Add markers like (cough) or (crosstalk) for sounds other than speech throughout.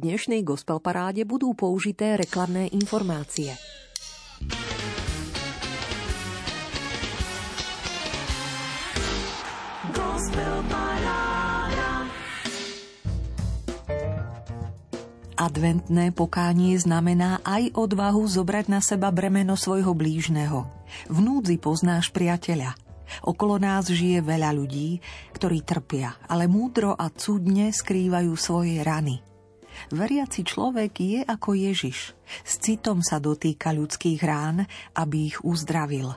dnešnej gospel paráde budú použité reklamné informácie. Adventné pokánie znamená aj odvahu zobrať na seba bremeno svojho blížneho. V núdzi poznáš priateľa. Okolo nás žije veľa ľudí, ktorí trpia, ale múdro a cudne skrývajú svoje rany. Veriaci človek je ako Ježiš. S citom sa dotýka ľudských rán, aby ich uzdravil.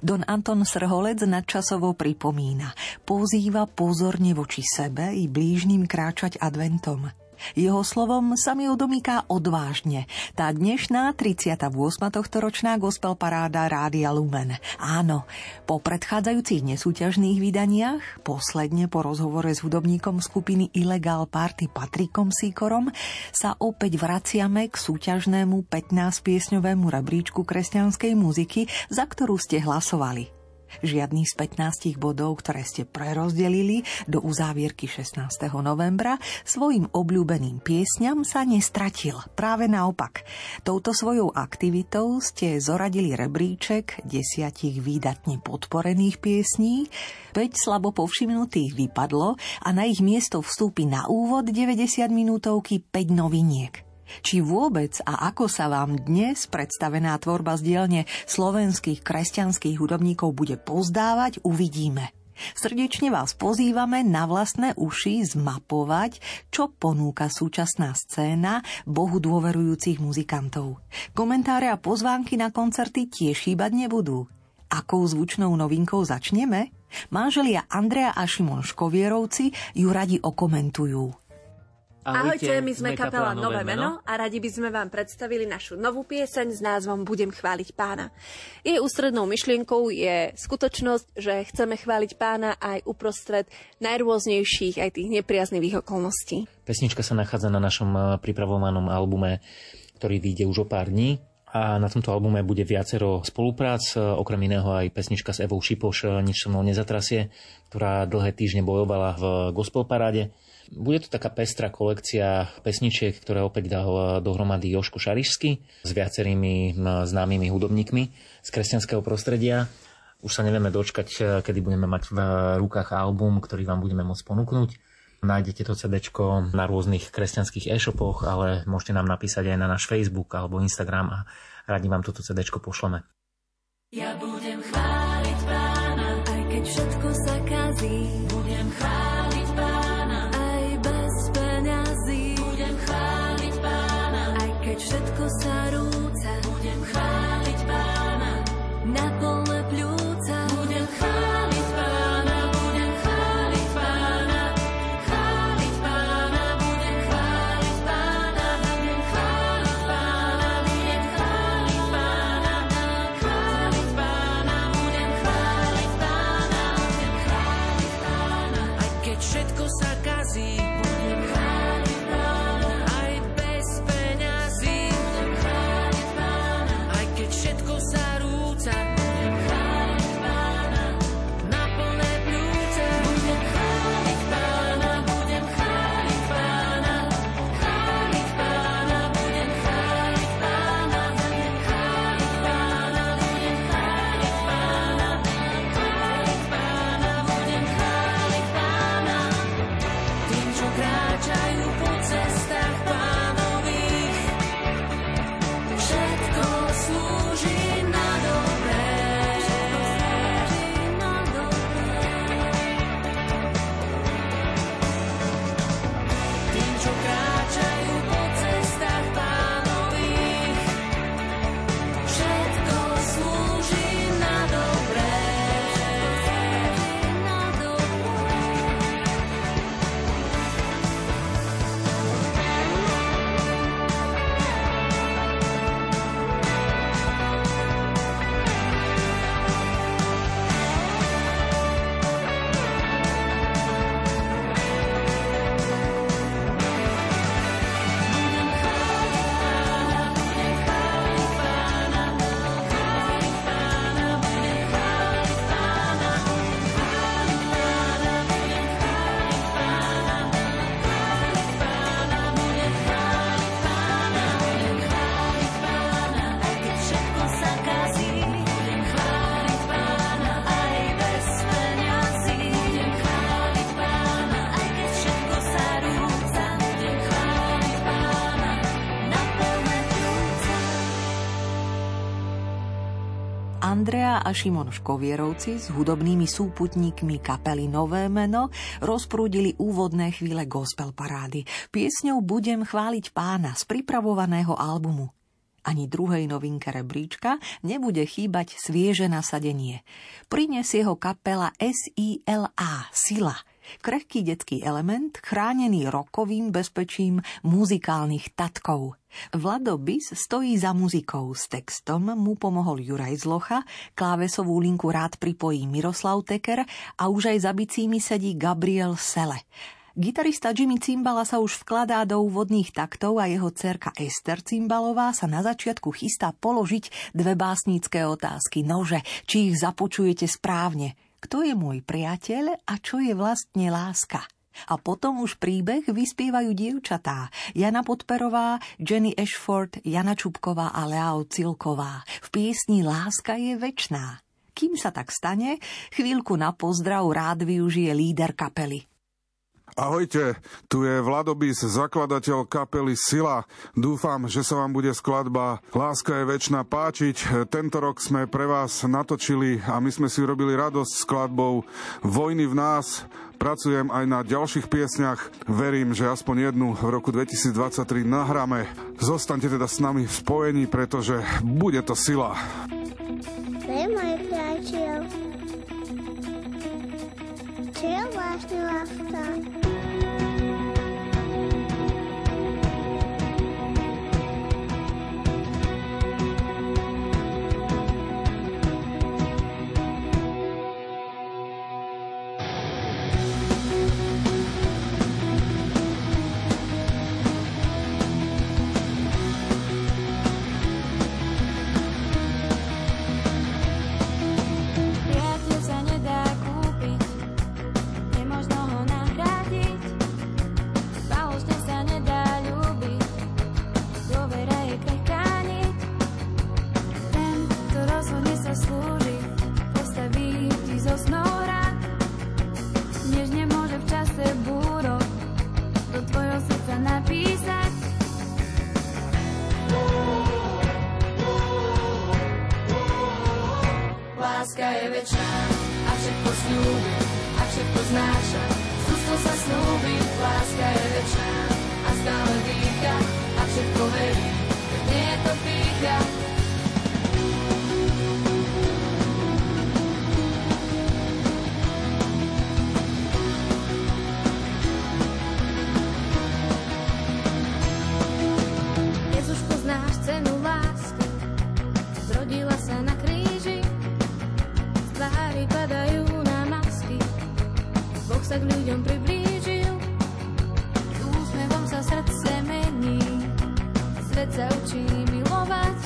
Don Anton Srholec nadčasovo pripomína, pozýva pozorne voči sebe i blížnym kráčať adventom – jeho slovom sa mi odomýká odvážne. Tá dnešná 38. tohto ročná gospel paráda Rádia Lumen. Áno, po predchádzajúcich nesúťažných vydaniach, posledne po rozhovore s hudobníkom skupiny Illegal Party Patrikom Sýkorom, sa opäť vraciame k súťažnému 15-piesňovému rebríčku kresťanskej muziky, za ktorú ste hlasovali. Žiadny z 15 bodov, ktoré ste prerozdelili do uzávierky 16. novembra, svojim obľúbeným piesňam sa nestratil. Práve naopak. Touto svojou aktivitou ste zoradili rebríček desiatich výdatne podporených piesní, 5 slabo povšimnutých vypadlo a na ich miesto vstúpi na úvod 90 minútovky 5 noviniek. Či vôbec a ako sa vám dnes predstavená tvorba z dielne slovenských kresťanských hudobníkov bude pozdávať, uvidíme. Srdečne vás pozývame na vlastné uši zmapovať, čo ponúka súčasná scéna Bohu dôverujúcich muzikantov. Komentáre a pozvánky na koncerty tiež chýbať nebudú. Akou zvučnou novinkou začneme? Manželia Andrea a Šimon Škovierovci ju radi okomentujú. Ahojte, Ahojte my sme, sme kapela Nové meno a radi by sme vám predstavili našu novú pieseň s názvom Budem chváliť pána. Jej ústrednou myšlienkou je skutočnosť, že chceme chváliť pána aj uprostred najrôznejších, aj tých nepriaznivých okolností. Pesnička sa nachádza na našom eh, pripravovanom albume, ktorý vyjde už o pár dní. A na tomto albume bude viacero spoluprác, eh, okrem iného aj pesnička s Evou Šipoš, eh, Nič so mnou nezatrasie, ktorá dlhé týždne bojovala v gospel paráde. Bude to taká pestrá kolekcia pesničiek, ktoré opäť dal dohromady Joško Šarišsky s viacerými známymi hudobníkmi z kresťanského prostredia. Už sa nevieme dočkať, kedy budeme mať v rukách album, ktorý vám budeme môcť ponúknuť. Nájdete to CD na rôznych kresťanských e-shopoch, ale môžete nám napísať aj na náš Facebook alebo Instagram a radi vám toto CD pošleme. Ja budem chváliť pána, aj keď všetko sa kazí. Budem chváliť keď všetko sa rúca, budem chváliť. Šimon Škovierovci s hudobnými súputníkmi kapely Nové meno rozprúdili úvodné chvíle gospel parády. Piesňou Budem chváliť pána z pripravovaného albumu. Ani druhej novinke rebríčka nebude chýbať svieže nasadenie. Prinesie ho kapela SILA, Sila – Krehký detský element, chránený rokovým bezpečím muzikálnych tatkov. Vlado Bis stojí za muzikou. S textom mu pomohol Juraj Zlocha, klávesovú linku rád pripojí Miroslav Teker a už aj za bicími sedí Gabriel Sele. Gitarista Jimmy Cimbala sa už vkladá do úvodných taktov a jeho cerka Ester Cimbalová sa na začiatku chystá položiť dve básnické otázky. Nože, či ich započujete správne kto je môj priateľ a čo je vlastne láska. A potom už príbeh vyspievajú dievčatá. Jana Podperová, Jenny Ashford, Jana Čupková a Leao Cilková. V piesni Láska je večná. Kým sa tak stane, chvíľku na pozdrav rád využije líder kapely. Ahojte, tu je Vladobis, zakladateľ kapely Sila. Dúfam, že sa vám bude skladba Láska je väčšina páčiť. Tento rok sme pre vás natočili a my sme si urobili radosť skladbou Vojny v nás. Pracujem aj na ďalších piesňach. Verím, že aspoň jednu v roku 2023 nahráme. Zostaňte teda s nami v spojení, pretože bude to sila. To je. Čo je vlastne láska? láska je večná a všetko snúbi, a všetko znáša. S Kristom sa snúbi, láska je večná a stále dýcha a všetko verí, keď nie je to pýcha. Boh sa k ľuďom priblížil, s úsmevom sa srdce mení. Svet sa učí milovať,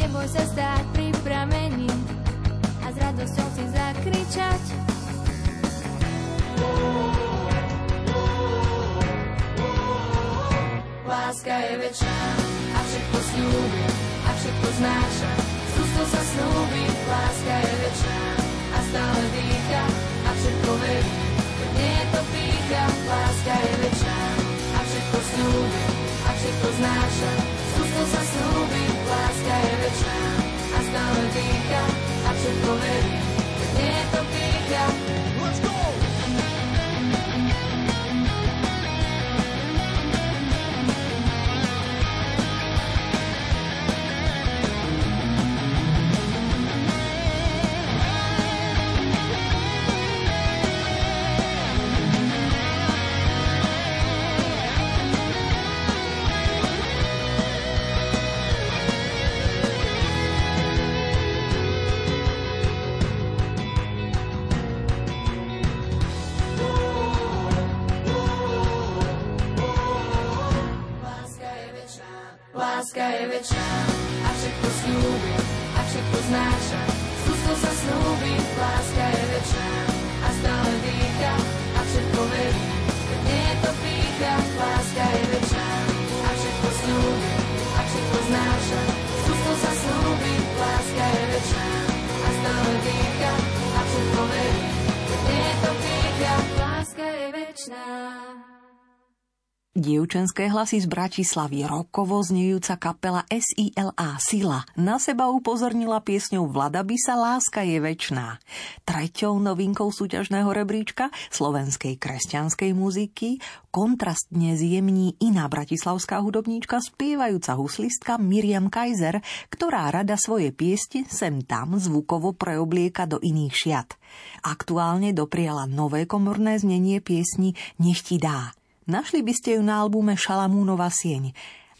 neboj sa stáť pri pramení a s radosťou si zakričať. Láska je večná a všetko slúbi a všetko znáša. S sa slúbi, láska je večná a stále dýcha všetko verí, keď nie to pýcha, láska je večná. A všetko slúbi, a všetko znáša, z ústa sa slúbi, láska je večná. A stále dýcha, a všetko verí, keď nie to pýcha. Let's go! Dievčenské hlasy z Bratislavy, rokovo znejúca kapela SILA Sila na seba upozornila piesňou Vlada sa Láska je väčná. Treťou novinkou súťažného rebríčka slovenskej kresťanskej muziky kontrastne zjemní iná bratislavská hudobníčka spievajúca huslistka Miriam Kaiser, ktorá rada svoje piesti sem tam zvukovo preoblieka do iných šiat. Aktuálne dopriala nové komorné znenie piesni Nech ti dá – Našli by ste ju na albume Šalamúnova sieň.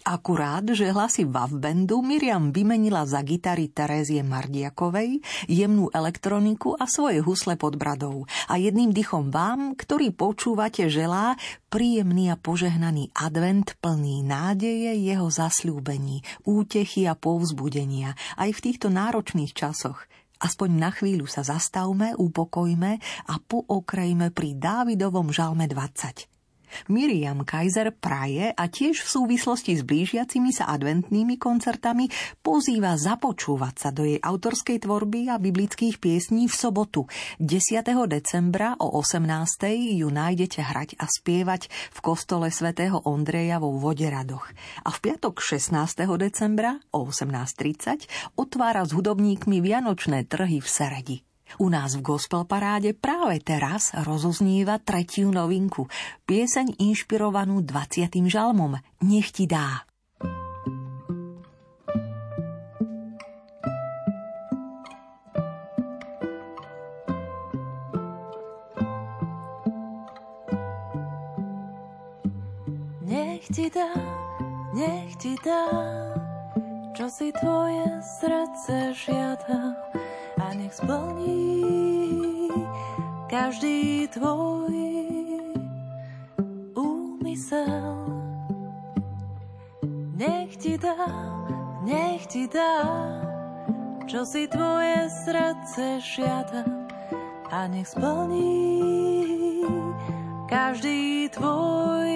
Akurát, že hlasy Bandu Miriam vymenila za gitary Terézie Mardiakovej, jemnú elektroniku a svoje husle pod bradou. A jedným dychom vám, ktorý počúvate, želá príjemný a požehnaný advent plný nádeje jeho zasľúbení, útechy a povzbudenia aj v týchto náročných časoch. Aspoň na chvíľu sa zastavme, upokojme a pookrejme pri Dávidovom žalme 20. Miriam Kaiser praje a tiež v súvislosti s blížiacimi sa adventnými koncertami pozýva započúvať sa do jej autorskej tvorby a biblických piesní v sobotu 10. decembra o 18. ju nájdete hrať a spievať v kostole svätého Ondreja vo Voderadoch. A v piatok 16. decembra o 18.30 otvára s hudobníkmi Vianočné trhy v Seredi. U nás v Gospel Paráde práve teraz rozoznieva tretiu novinku, pieseň inšpirovanú 20. žalmom Nech ti dá. Nech ti dá, nech ti dá, čo si tvoje srdce žiada a nech splní každý tvoj úmysel. Nech ti dá, nech ti dá, čo si tvoje srdce žiada a nech splní každý tvoj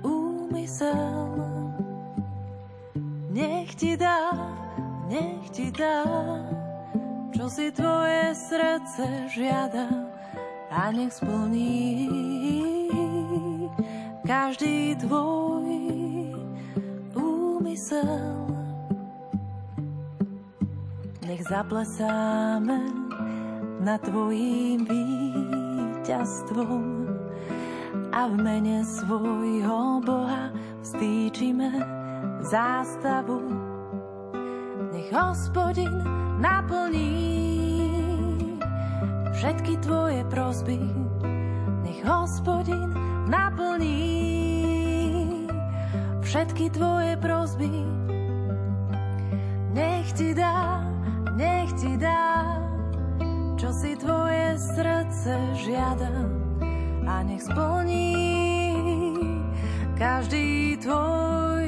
úmysel. Nech ti dá, nech ti dá, čo si tvoje srdce žiada a nech splní každý tvoj úmysel. Nech zaplesáme nad tvojím víťazstvom a v mene svojho Boha vstýčime zástavu nech hospodin naplní všetky tvoje prosby. Nech hospodin naplní všetky tvoje prosby. Nech ti dá, nech ti dá, čo si tvoje srdce žiada a nech splní každý tvoj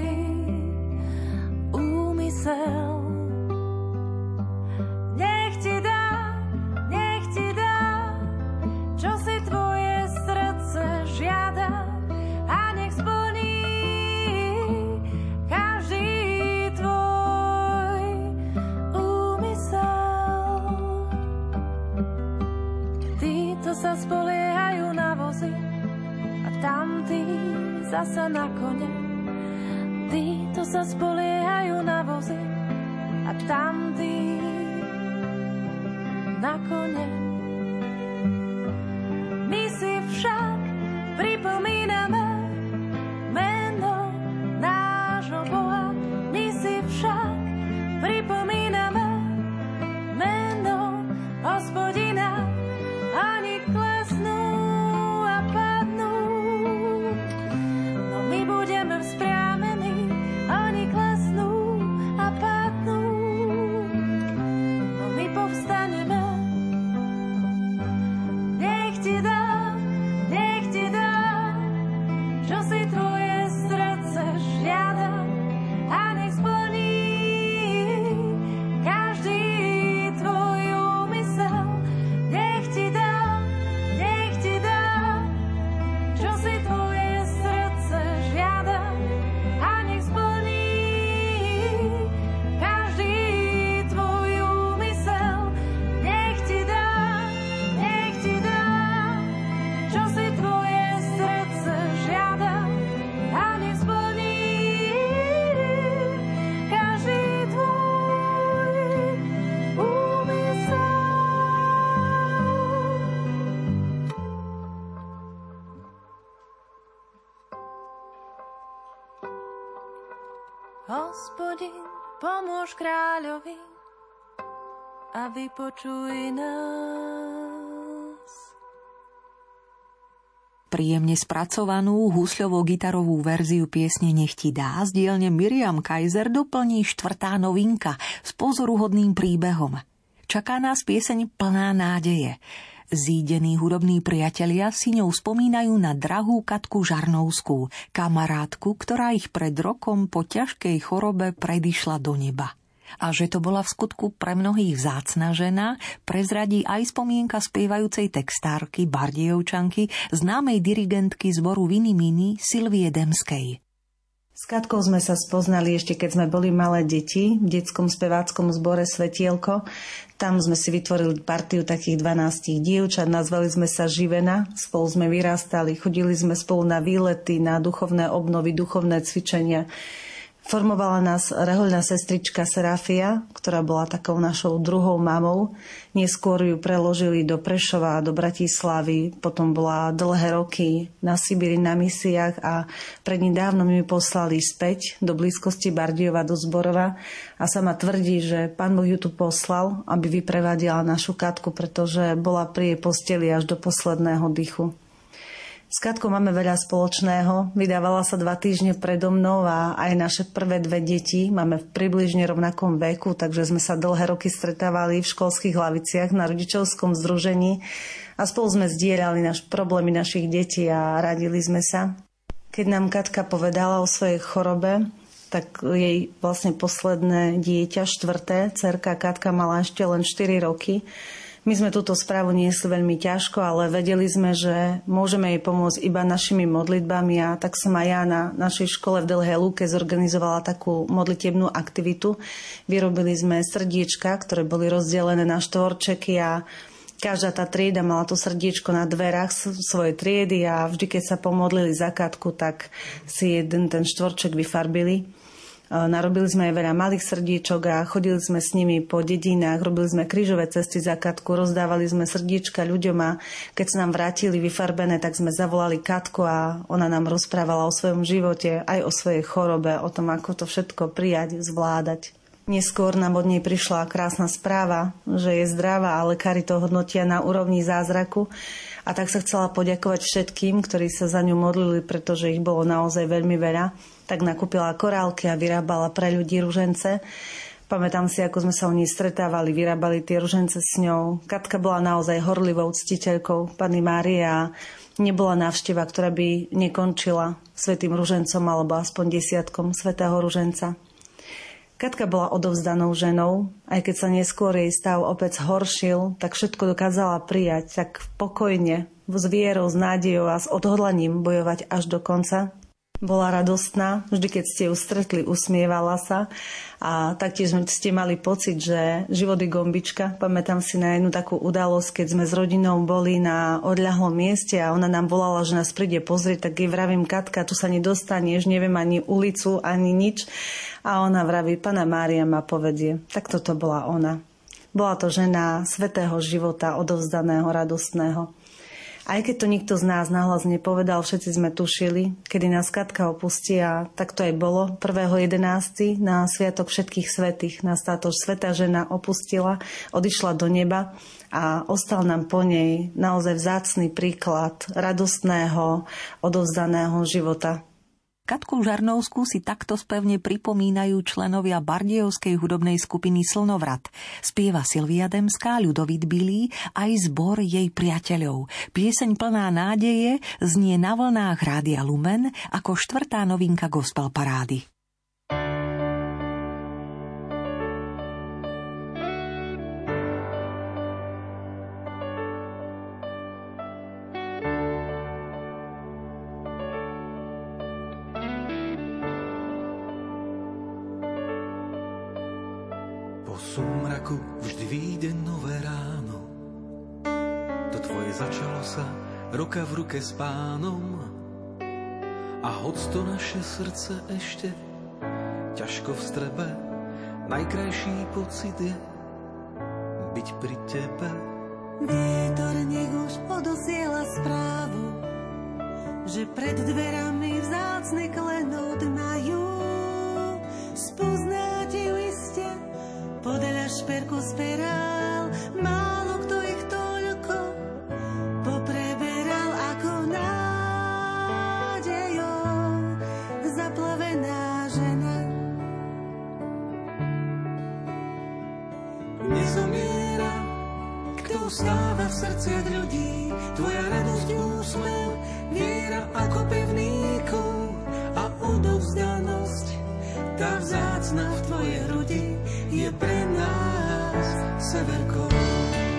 úmysel. Zasa na kone. Títo sa spoliehajú na vozy a tamtí na kone. My si však kráľovi a vypočuj nás. Príjemne spracovanú husľovou gitarovú verziu piesne Nech ti dá z dielne Miriam Kaiser doplní štvrtá novinka s pozoruhodným príbehom. Čaká nás pieseň plná nádeje. Zídení hudobní priatelia si ňou spomínajú na drahú Katku Žarnovskú, kamarátku, ktorá ich pred rokom po ťažkej chorobe predišla do neba. A že to bola v skutku pre mnohých vzácna žena, prezradí aj spomienka spievajúcej textárky, bardievčanky, známej dirigentky zboru Viny Mini Silvie Demskej. S Katkou sme sa spoznali ešte keď sme boli malé deti v detskom speváckom zbore Svetielko. Tam sme si vytvorili partiu takých 12 dievčat, nazvali sme sa Živena, spolu sme vyrastali, chodili sme spolu na výlety, na duchovné obnovy, duchovné cvičenia. Formovala nás rehoľná sestrička Serafia, ktorá bola takou našou druhou mamou. Neskôr ju preložili do Prešova, do Bratislavy, potom bola dlhé roky na Sibiri na misiách a prednedávno mi poslali späť do blízkosti Bardiova do Zborova a sama tvrdí, že pán Boh ju tu poslal, aby vyprevadila našu katku, pretože bola pri jej posteli až do posledného dychu. S Katkou máme veľa spoločného. Vydávala sa dva týždne predo mnou a aj naše prvé dve deti máme v približne rovnakom veku, takže sme sa dlhé roky stretávali v školských hlaviciach na rodičovskom združení a spolu sme zdieľali naš, problémy našich detí a radili sme sa. Keď nám Katka povedala o svojej chorobe, tak jej vlastne posledné dieťa, štvrté, cerka Katka mala ešte len 4 roky, my sme túto správu niesli veľmi ťažko, ale vedeli sme, že môžeme jej pomôcť iba našimi modlitbami a tak som aj ja na našej škole v Delhej Lúke zorganizovala takú modlitebnú aktivitu. Vyrobili sme srdiečka, ktoré boli rozdelené na štvorčeky a každá tá trieda mala to srdiečko na dverách svojej triedy a vždy, keď sa pomodlili za katku, tak si jeden ten štvorček vyfarbili. Narobili sme aj veľa malých srdiečok a chodili sme s nimi po dedinách, robili sme krížové cesty za Katku, rozdávali sme srdiečka ľuďom a keď sa nám vrátili vyfarbené, tak sme zavolali Katku a ona nám rozprávala o svojom živote, aj o svojej chorobe, o tom, ako to všetko prijať, zvládať. Neskôr nám od nej prišla krásna správa, že je zdravá a lekári to hodnotia na úrovni zázraku. A tak sa chcela poďakovať všetkým, ktorí sa za ňu modlili, pretože ich bolo naozaj veľmi veľa tak nakúpila korálky a vyrábala pre ľudí ružence. Pamätám si, ako sme sa o nej stretávali, vyrábali tie ružence s ňou. Katka bola naozaj horlivou ctiteľkou Pani Márie a nebola návšteva, ktorá by nekončila svetým ružencom alebo aspoň desiatkom svetého ruženca. Katka bola odovzdanou ženou, aj keď sa neskôr jej stav opäť horšil, tak všetko dokázala prijať tak pokojne, s vierou, s nádejou a s odhodlaním bojovať až do konca. Bola radostná, vždy keď ste ju stretli, usmievala sa a taktiež ste mali pocit, že život je gombička. Pamätám si na jednu takú udalosť, keď sme s rodinou boli na odľahlom mieste a ona nám volala, že nás príde pozrieť, tak jej vravím, Katka, tu sa nedostaneš, neviem ani ulicu, ani nič. A ona vraví, pana Mária ma povedie. Tak toto bola ona. Bola to žena svetého života, odovzdaného, radostného. Aj keď to nikto z nás nahlas nepovedal, všetci sme tušili, kedy nás Katka opustí a tak to aj bolo. 1.11. na Sviatok všetkých svetých nás táto svetá žena opustila, odišla do neba a ostal nám po nej naozaj vzácný príklad radostného, odovzdaného života. Katku Žarnovskú si takto spevne pripomínajú členovia Bardievskej hudobnej skupiny Slnovrat. Spieva Silvia Demská, Ľudovít Bilý, aj zbor jej priateľov. Pieseň plná nádeje znie na vlnách Rádia Lumen ako štvrtá novinka gospel parády. láske s pánom a hoď to naše srdce ešte ťažko vstrebe, najkrajší pocit je byť pri tebe. Vietor nech už podosiela správu, že pred dverami vzácne klenot majú. Spoznáte ju iste, podľa šperku sperál, má kto stáva v srdciach ľudí, tvoja radosť, úsmev, viera ako pevný kov a odovzdanosť, tá vzácna v tvojej hrudi je pre nás severkou.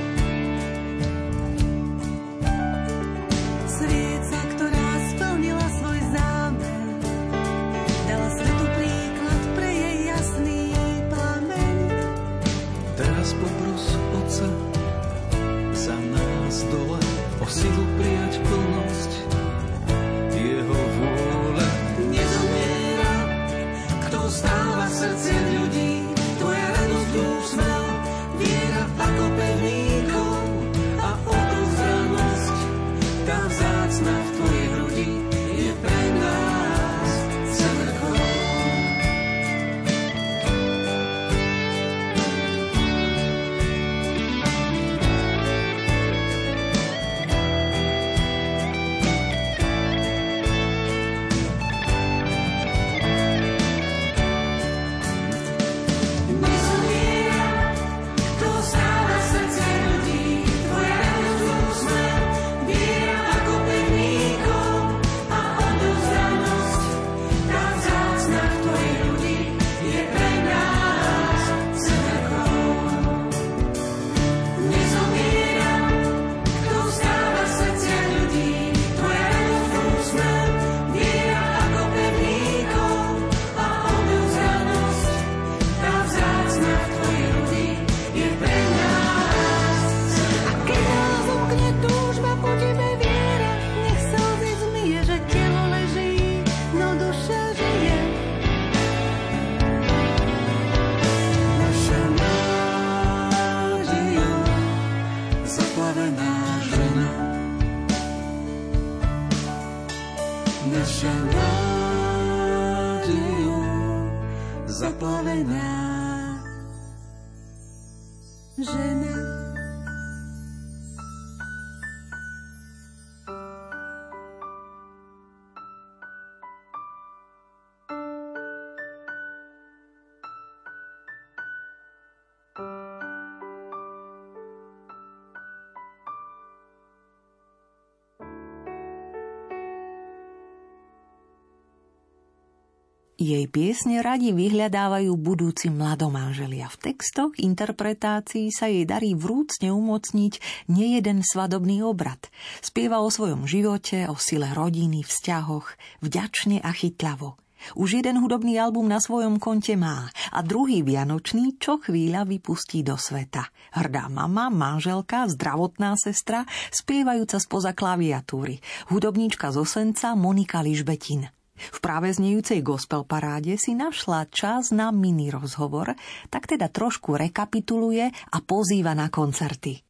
Jej piesne radi vyhľadávajú budúci mladomáželia. V textoch, interpretácii sa jej darí vrúcne umocniť nejeden svadobný obrad. Spieva o svojom živote, o sile rodiny, vzťahoch, vďačne a chytlavo. Už jeden hudobný album na svojom konte má a druhý vianočný čo chvíľa vypustí do sveta. Hrdá mama, manželka, zdravotná sestra, spievajúca spoza klaviatúry, hudobníčka z Osenca Monika Ližbetin. V práve znejúcej gospel paráde si našla čas na mini rozhovor, tak teda trošku rekapituluje a pozýva na koncerty.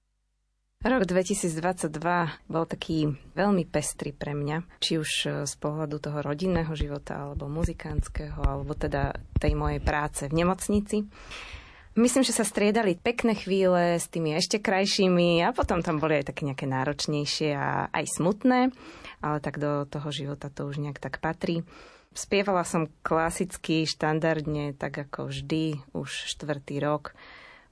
Rok 2022 bol taký veľmi pestrý pre mňa, či už z pohľadu toho rodinného života, alebo muzikánskeho, alebo teda tej mojej práce v nemocnici. Myslím, že sa striedali pekné chvíle s tými ešte krajšími a potom tam boli aj také nejaké náročnejšie a aj smutné, ale tak do toho života to už nejak tak patrí. Spievala som klasicky, štandardne, tak ako vždy, už štvrtý rok,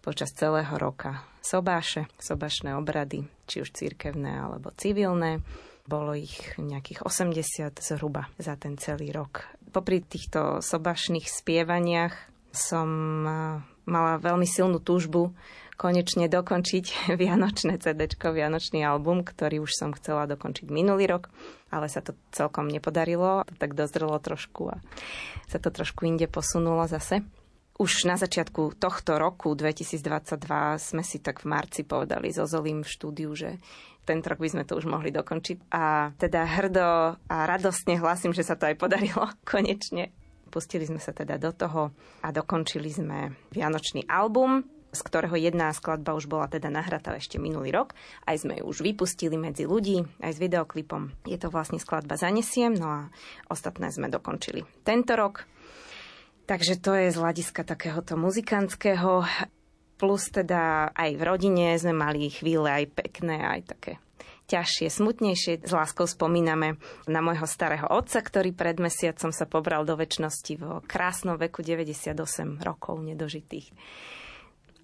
počas celého roka. Sobáše, sobašné obrady, či už církevné alebo civilné. Bolo ich nejakých 80 zhruba za ten celý rok. Popri týchto sobašných spievaniach som mala veľmi silnú túžbu konečne dokončiť (laughs) Vianočné CD, Vianočný album, ktorý už som chcela dokončiť minulý rok, ale sa to celkom nepodarilo. To tak dozrelo trošku a sa to trošku inde posunulo zase. Už na začiatku tohto roku 2022 sme si tak v marci povedali so Zolím v štúdiu, že tento rok by sme to už mohli dokončiť. A teda hrdo a radostne hlasím, že sa to aj podarilo (laughs) konečne. Pustili sme sa teda do toho a dokončili sme Vianočný album, z ktorého jedna skladba už bola teda nahratá ešte minulý rok. Aj sme ju už vypustili medzi ľudí, aj s videoklipom. Je to vlastne skladba Zanesiem, no a ostatné sme dokončili tento rok. Takže to je z hľadiska takéhoto muzikantského. Plus teda aj v rodine sme mali chvíle aj pekné, aj také ťažšie, smutnejšie. S láskou spomíname na môjho starého otca, ktorý pred mesiacom sa pobral do väčšnosti vo krásnom veku 98 rokov nedožitých.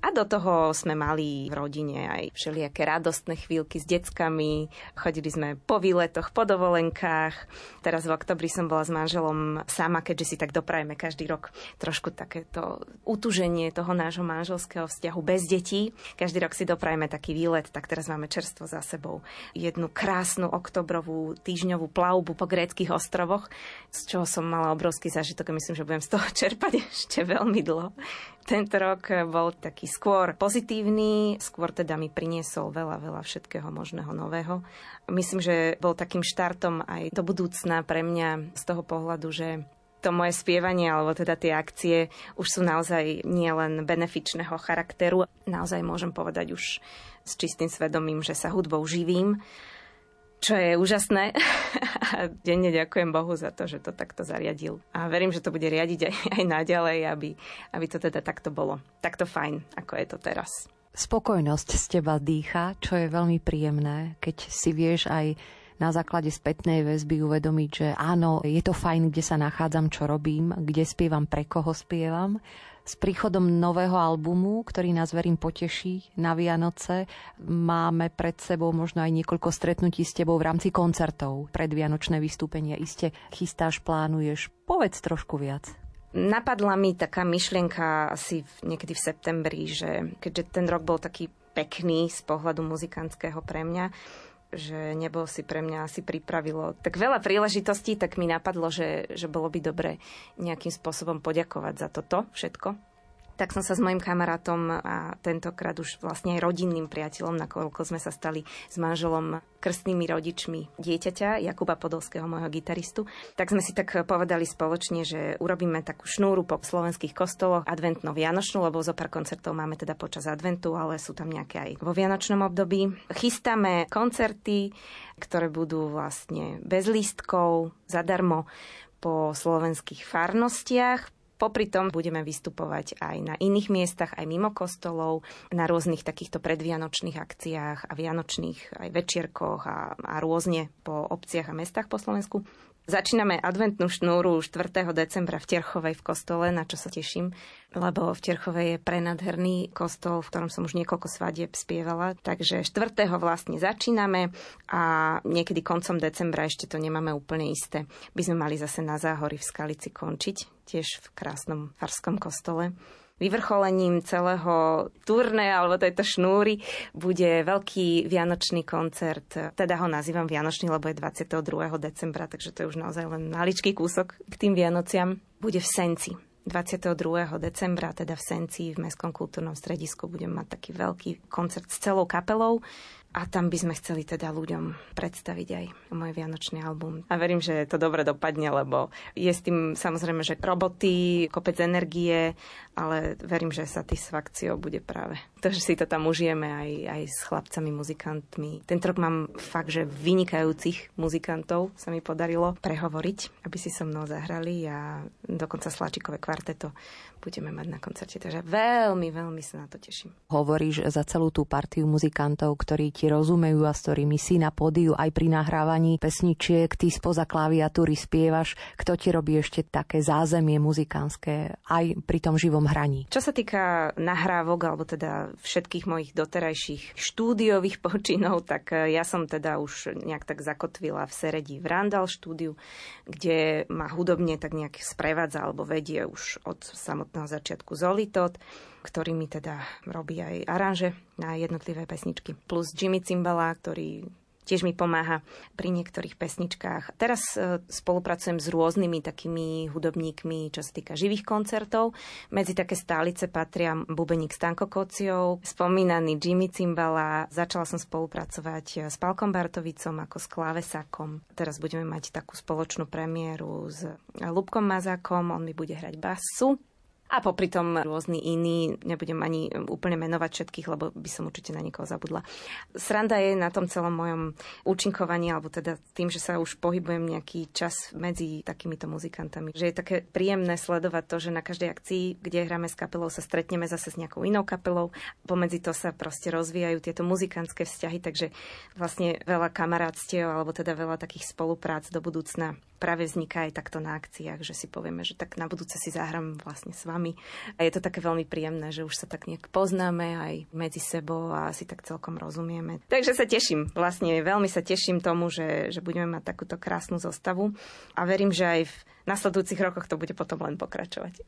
A do toho sme mali v rodine aj všelijaké radostné chvíľky s deckami. Chodili sme po výletoch, po dovolenkách. Teraz v oktobri som bola s manželom sama, keďže si tak doprajeme každý rok trošku takéto utuženie toho nášho manželského vzťahu bez detí. Každý rok si doprajeme taký výlet, tak teraz máme čerstvo za sebou. Jednu krásnu oktobrovú týždňovú plavbu po gréckých ostrovoch, z čoho som mala obrovský zážitok a myslím, že budem z toho (laughs) čerpať ešte veľmi dlho. Tento rok bol taký skôr pozitívny, skôr teda mi priniesol veľa, veľa všetkého možného nového. Myslím, že bol takým štartom aj do budúcna pre mňa z toho pohľadu, že to moje spievanie, alebo teda tie akcie už sú naozaj nielen benefičného charakteru. Naozaj môžem povedať už s čistým svedomím, že sa hudbou živím čo je úžasné. A (laughs) denne ďakujem Bohu za to, že to takto zariadil. A verím, že to bude riadiť aj, aj naďalej, aby, aby to teda takto bolo. Takto fajn, ako je to teraz. Spokojnosť z teba dýcha, čo je veľmi príjemné, keď si vieš aj na základe spätnej väzby uvedomiť, že áno, je to fajn, kde sa nachádzam, čo robím, kde spievam, pre koho spievam s príchodom nového albumu, ktorý nás verím poteší na Vianoce. Máme pred sebou možno aj niekoľko stretnutí s tebou v rámci koncertov. Predvianočné vystúpenie iste chystáš, plánuješ. Povedz trošku viac. Napadla mi taká myšlienka asi niekedy v septembri, že keďže ten rok bol taký pekný z pohľadu muzikantského pre mňa, že nebo si pre mňa asi pripravilo tak veľa príležitostí, tak mi napadlo, že, že bolo by dobre nejakým spôsobom poďakovať za toto všetko, tak som sa s mojim kamarátom a tentokrát už vlastne aj rodinným priateľom, nakoľko sme sa stali s manželom krstnými rodičmi dieťaťa, Jakuba Podolského, môjho gitaristu, tak sme si tak povedali spoločne, že urobíme takú šnúru po slovenských kostoloch adventno-vianočnú, lebo zo pár koncertov máme teda počas adventu, ale sú tam nejaké aj vo vianočnom období. Chystáme koncerty, ktoré budú vlastne bez lístkov, zadarmo po slovenských farnostiach, Popri tom budeme vystupovať aj na iných miestach, aj mimo kostolov, na rôznych takýchto predvianočných akciách a vianočných aj večierkoch a, a rôzne po obciach a mestách po Slovensku. Začíname adventnú šnúru 4. decembra v Terchovej v kostole, na čo sa teším, lebo v Terchovej je prenadherný kostol, v ktorom som už niekoľko svadieb spievala. Takže 4. vlastne začíname a niekedy koncom decembra ešte to nemáme úplne isté. By sme mali zase na záhory v Skalici končiť, tiež v krásnom farskom kostole. Vyvrcholením celého turné alebo tejto šnúry bude veľký vianočný koncert. Teda ho nazývam Vianočný, lebo je 22. decembra, takže to je už naozaj len maličký kúsok k tým Vianociam. Bude v Senci. 22. decembra, teda v Senci, v Mestskom kultúrnom stredisku, budem mať taký veľký koncert s celou kapelou a tam by sme chceli teda ľuďom predstaviť aj môj vianočný album. A verím, že to dobre dopadne, lebo je s tým samozrejme, že roboty, kopec energie, ale verím, že satisfakciou bude práve to, že si to tam užijeme aj, aj s chlapcami, muzikantmi. Tento rok mám fakt, že vynikajúcich muzikantov sa mi podarilo prehovoriť, aby si so mnou zahrali a dokonca Sláčikové kvarteto budeme mať na koncerte. Takže veľmi, veľmi sa na to teším. Hovoríš za celú tú partiu muzikantov, ktorí ti rozumejú a s ktorými si na pódiu aj pri nahrávaní pesničiek, ty spoza klaviatúry spievaš. Kto ti robí ešte také zázemie muzikánske aj pri tom živom hraní? Čo sa týka nahrávok, alebo teda všetkých mojich doterajších štúdiových počinov, tak eh, ja som teda už nejak tak zakotvila v Seredi v Randall štúdiu, kde ma hudobne tak nejak sprevádza alebo vedie už od samotného začiatku Zolitot, ktorý mi teda robí aj aranže na jednotlivé pesničky. Plus Jimmy Cimbala, ktorý tiež mi pomáha pri niektorých pesničkách. Teraz e, spolupracujem s rôznymi takými hudobníkmi, čo sa týka živých koncertov. Medzi také stálice patria bubeník Stanko Kociov, spomínaný Jimmy Cimbala. Začala som spolupracovať s Palkom Bartovicom ako s klávesakom. Teraz budeme mať takú spoločnú premiéru s Lubkom Mazákom, on mi bude hrať basu A popri tom rôzni iní, nebudem ani úplne menovať všetkých, lebo by som určite na niekoho zabudla. Sranda je na tom celom mojom účinkovaní, alebo teda tým, že sa už pohybujem nejaký čas medzi takýmito muzikantami, že je také príjemné sledovať to, že na každej akcii, kde hráme s kapelou, sa stretneme zase s nejakou inou kapelou. Pomedzi to sa proste rozvíjajú tieto muzikantské vzťahy, takže vlastne veľa kamarátstiev, alebo teda veľa takých spoluprác do budúcna práve vzniká aj takto na akciách, že si povieme, že tak na budúce si zahrám vlastne s vami. A je to také veľmi príjemné, že už sa tak nejak poznáme aj medzi sebou a si tak celkom rozumieme. Takže sa teším, vlastne veľmi sa teším tomu, že, že budeme mať takúto krásnu zostavu a verím, že aj v nasledujúcich rokoch to bude potom len pokračovať.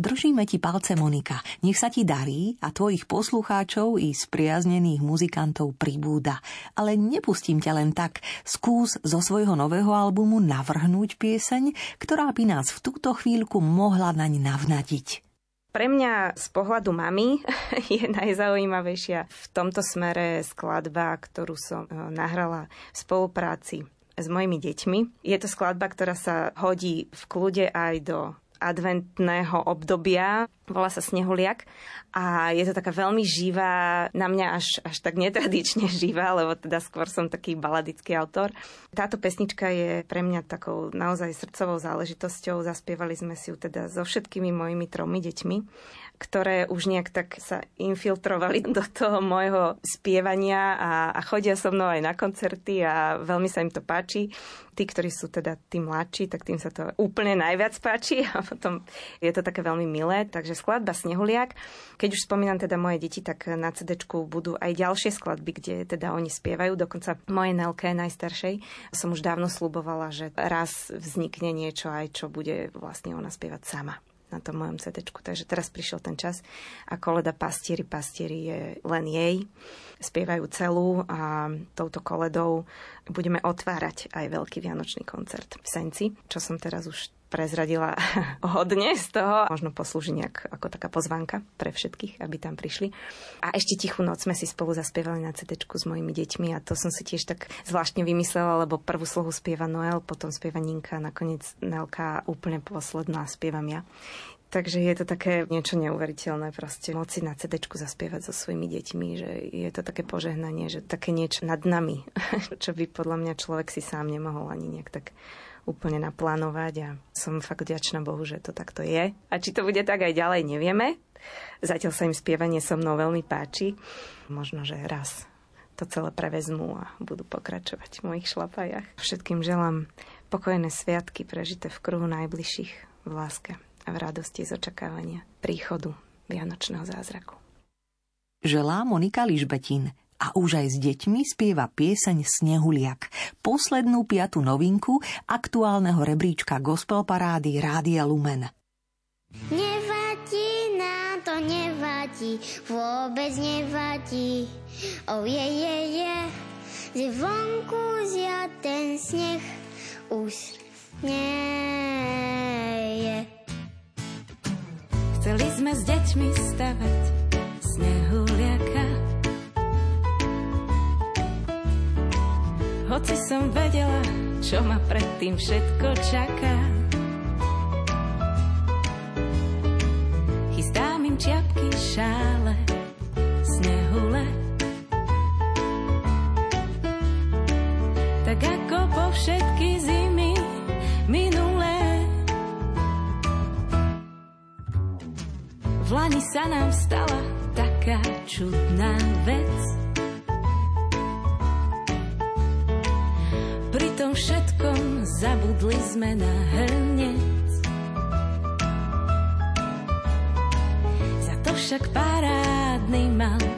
Držíme ti palce, Monika. Nech sa ti darí a tvojich poslucháčov i spriaznených muzikantov pribúda. Ale nepustím ťa len tak. Skús zo svojho nového albumu navrhnúť pieseň, ktorá by nás v túto chvíľku mohla naň navnadiť. Pre mňa z pohľadu mamy (laughs) je najzaujímavejšia v tomto smere skladba, ktorú som e, nahrala v spolupráci s mojimi deťmi. Je to skladba, ktorá sa hodí v kľude aj do adventného obdobia. Volá sa Snehuliak a je to taká veľmi živá, na mňa až, až tak netradične (laughs) živá, lebo teda skôr som taký baladický autor. Táto pesnička je pre mňa takou naozaj srdcovou záležitosťou. Zaspievali sme si ju teda so všetkými mojimi tromi deťmi ktoré už nejak tak sa infiltrovali (laughs) do toho môjho spievania a, a chodia so mnou aj na koncerty a veľmi sa im to páči. Tí, ktorí sú teda tí mladší, tak tým sa to úplne najviac páči (laughs) a potom je to také veľmi milé. Takže skladba Snehuliak. Keď už spomínam teda moje deti, tak na CD budú aj ďalšie skladby, kde teda oni spievajú. Dokonca moje Nelke najstaršej som už dávno slubovala, že raz vznikne niečo aj, čo bude vlastne ona spievať sama na tom mojom CD. Takže teraz prišiel ten čas a koleda Pastieri, Pastieri je len jej. Spievajú celú a touto koledou budeme otvárať aj veľký vianočný koncert v Senci, čo som teraz už prezradila (laughs) hodne z toho. Možno poslúži nejak ako taká pozvánka pre všetkých, aby tam prišli. A ešte Tichú noc sme si spolu zaspievali na CD s mojimi deťmi a to som si tiež tak zvláštne vymyslela, lebo prvú slohu spieva Noel, potom spieva Ninka, nakoniec Nelka úplne posledná spievam ja. Takže je to také niečo neuveriteľné proste moci na CD zaspievať so svojimi deťmi, že je to také požehnanie, že také niečo nad nami, (laughs) čo by podľa mňa človek si sám nemohol ani nejak tak úplne naplánovať a som fakt vďačná Bohu, že to takto je. A či to bude tak aj ďalej, nevieme. Zatiaľ sa im spievanie so mnou veľmi páči. Možno, že raz to celé prevezmú a budú pokračovať v mojich šlapajach. Všetkým želám pokojné sviatky prežité v kruhu najbližších v láske a v radosti z očakávania príchodu Vianočného zázraku. Želá Monika Ližbetín a už aj s deťmi spieva pieseň Snehuliak, poslednú piatu novinku aktuálneho rebríčka gospel parády Rádia Lumen. Nevadí nám to, nevadí, vôbec nevadí. Oh je, je, je, že vonku zja ten sneh už nie je. Chceli sme s deťmi stavať snehuliaka. Hoci som vedela, čo ma predtým všetko čaká. Zabudli sme na hrnec. Za to však parádny mal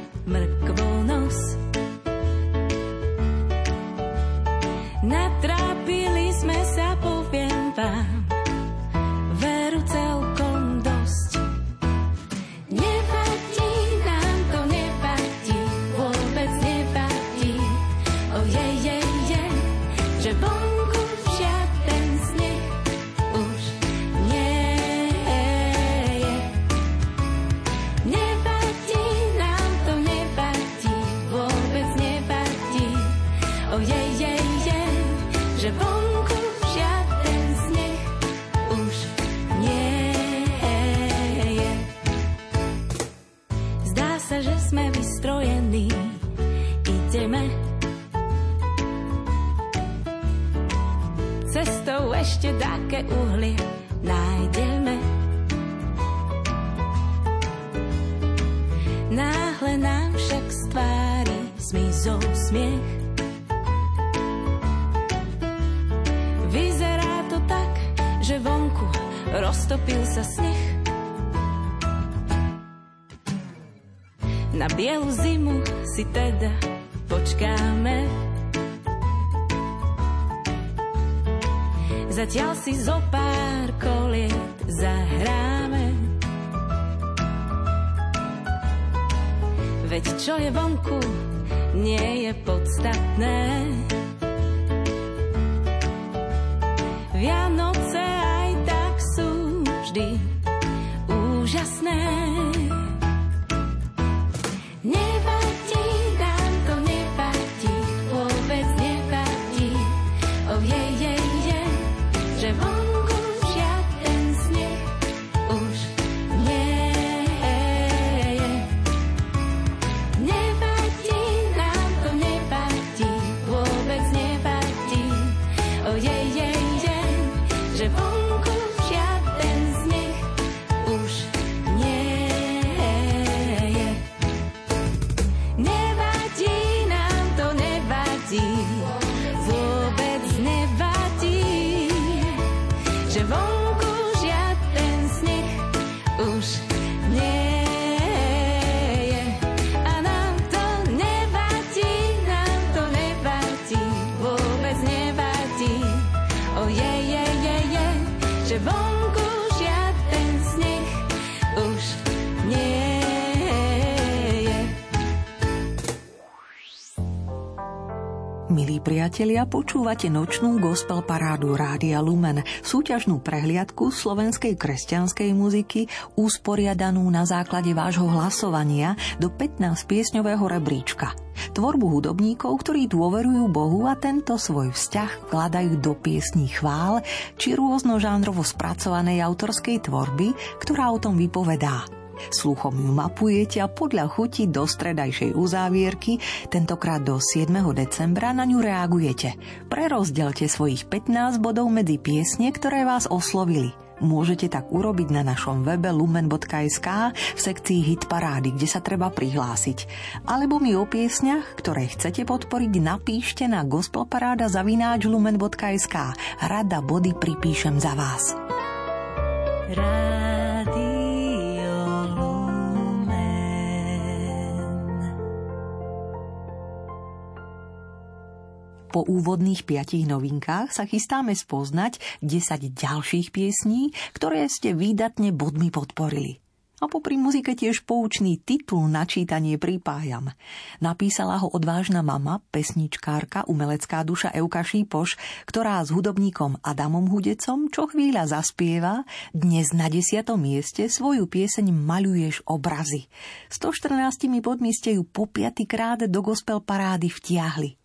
priatelia, počúvate nočnú gospel parádu Rádia Lumen, súťažnú prehliadku slovenskej kresťanskej muziky, usporiadanú na základe vášho hlasovania do 15 piesňového rebríčka. Tvorbu hudobníkov, ktorí dôverujú Bohu a tento svoj vzťah vkladajú do piesní chvál či rôznožánrovo spracovanej autorskej tvorby, ktorá o tom vypovedá. Sluchom ju mapujete a podľa chuti do stredajšej uzávierky, tentokrát do 7. decembra, na ňu reagujete. Prerozdelte svojich 15 bodov medzi piesne, ktoré vás oslovili. Môžete tak urobiť na našom webe lumen.sk v sekcii Hit parády, kde sa treba prihlásiť. Alebo mi o piesňach, ktoré chcete podporiť, napíšte na gospelparáda zavináč lumen.sk. Rada body pripíšem za vás. Rád Po úvodných piatich novinkách sa chystáme spoznať 10 ďalších piesní, ktoré ste výdatne bodmi podporili. A popri muzike tiež poučný titul na čítanie pripájam. Napísala ho odvážna mama, pesničkárka, umelecká duša Euka Šípoš, ktorá s hudobníkom Adamom Hudecom čo chvíľa zaspieva, dnes na desiatom mieste svoju pieseň Maluješ obrazy. 114 bodmi ste ju po piatýkrát do gospel parády vtiahli.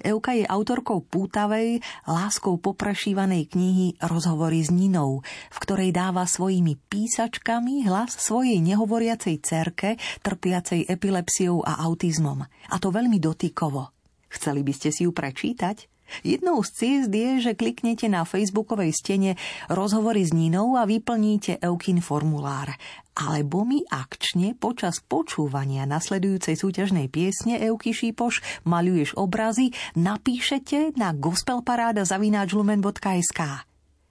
Euka je autorkou pútavej, láskou poprašívanej knihy Rozhovory s Ninou, v ktorej dáva svojimi písačkami hlas svojej nehovoriacej cerke, trpiacej epilepsiou a autizmom. A to veľmi dotykovo. Chceli by ste si ju prečítať? Jednou z ciest je, že kliknete na facebookovej stene rozhovory s Ninou a vyplníte Eukin formulár. Alebo mi akčne počas počúvania nasledujúcej súťažnej piesne Euky Šípoš maluješ obrazy, napíšete na gospelparáda.lumen.sk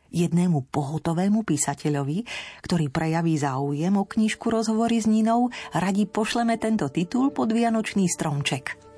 jednému pohotovému písateľovi, ktorý prejaví záujem o knižku Rozhovory s Ninou, radi pošleme tento titul pod Vianočný stromček.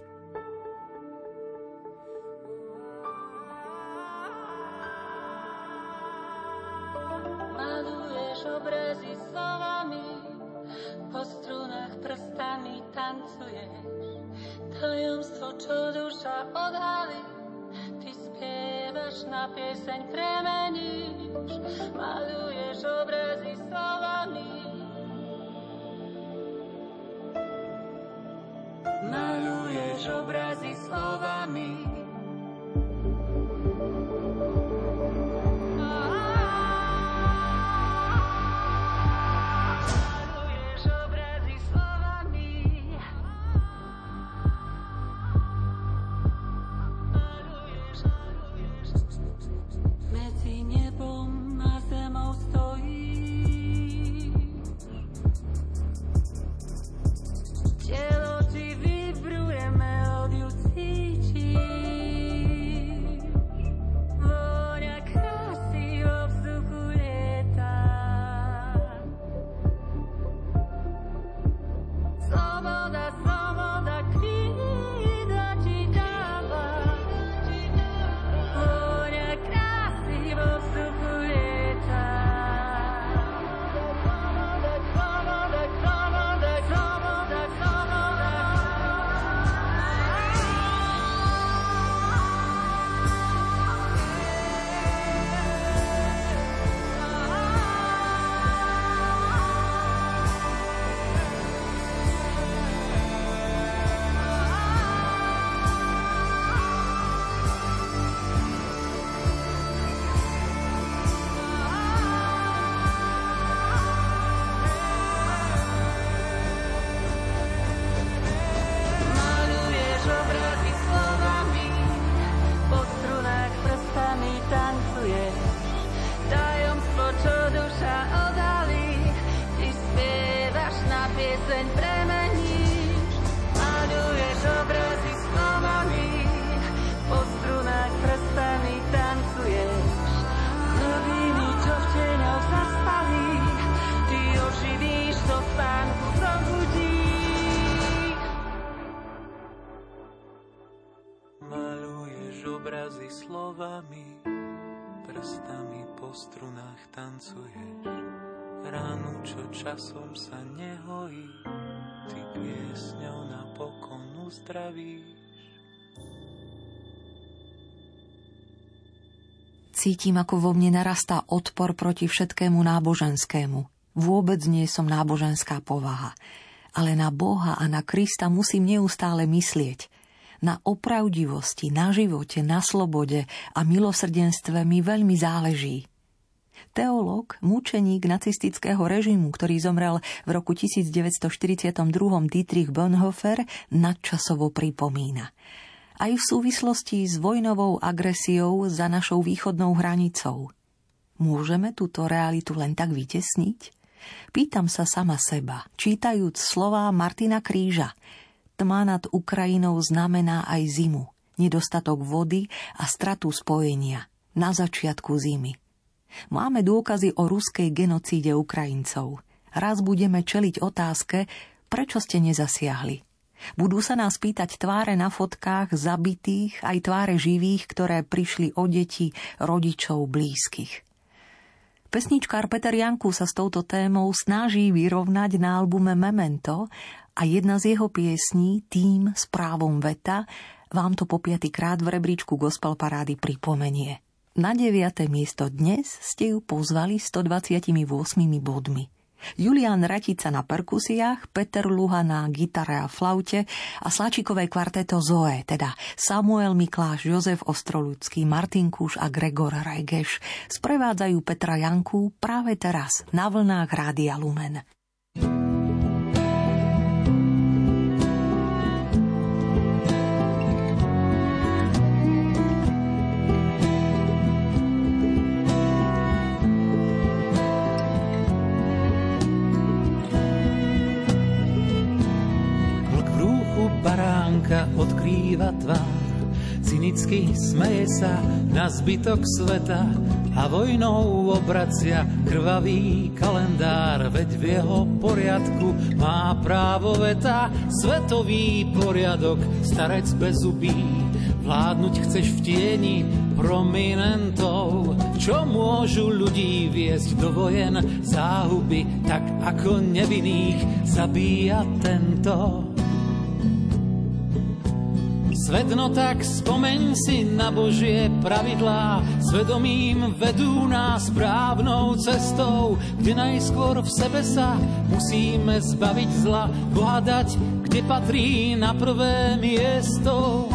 Prstami po strunách tancuješ. Ránu, čo časom sa nehojí, ty piesňou napokon uzdravíš. Cítim, ako vo mne narastá odpor proti všetkému náboženskému. Vôbec nie som náboženská povaha. Ale na Boha a na Krista musím neustále myslieť. Na opravdivosti, na živote, na slobode a milosrdenstve mi veľmi záleží. Teológ, mučeník nacistického režimu, ktorý zomrel v roku 1942 Dietrich Bonhoeffer, nadčasovo pripomína – aj v súvislosti s vojnovou agresiou za našou východnou hranicou. Môžeme túto realitu len tak vytesniť? Pýtam sa sama seba, čítajúc slová Martina Kríža. Tma nad Ukrajinou znamená aj zimu, nedostatok vody a stratu spojenia na začiatku zimy. Máme dôkazy o ruskej genocíde Ukrajincov. Raz budeme čeliť otázke, prečo ste nezasiahli. Budú sa nás pýtať tváre na fotkách zabitých, aj tváre živých, ktoré prišli o deti, rodičov, blízkych. Pesničkár Peter Janku sa s touto témou snaží vyrovnať na albume Memento a jedna z jeho piesní, tým s právom veta, vám to po krát v rebríčku Gospel Parády pripomenie. Na 9. miesto dnes ste ju pozvali 128 bodmi. Julian Ratica na perkusiách, Peter Luha na gitare a flaute a Sláčikové kvarteto Zoe, teda Samuel Mikláš, Jozef Ostroludský, Martin Kuš a Gregor Regeš sprevádzajú Petra Janku práve teraz na vlnách Rádia Lumen. Odkrýva tvár. Cynicky smeje sa na zbytok sveta a vojnou obracia krvavý kalendár, veď v jeho poriadku má právo veta, svetový poriadok, starec bez zubí. Vládnuť chceš v tieni prominentov, čo môžu ľudí viesť do vojen záhuby, tak ako nevinných zabíja tento. Svet no tak spomeň si na Božie pravidlá, svedomím vedú nás správnou cestou, kde najskôr v sebe sa musíme zbaviť zla, Boha dať, kde patrí na prvé miesto.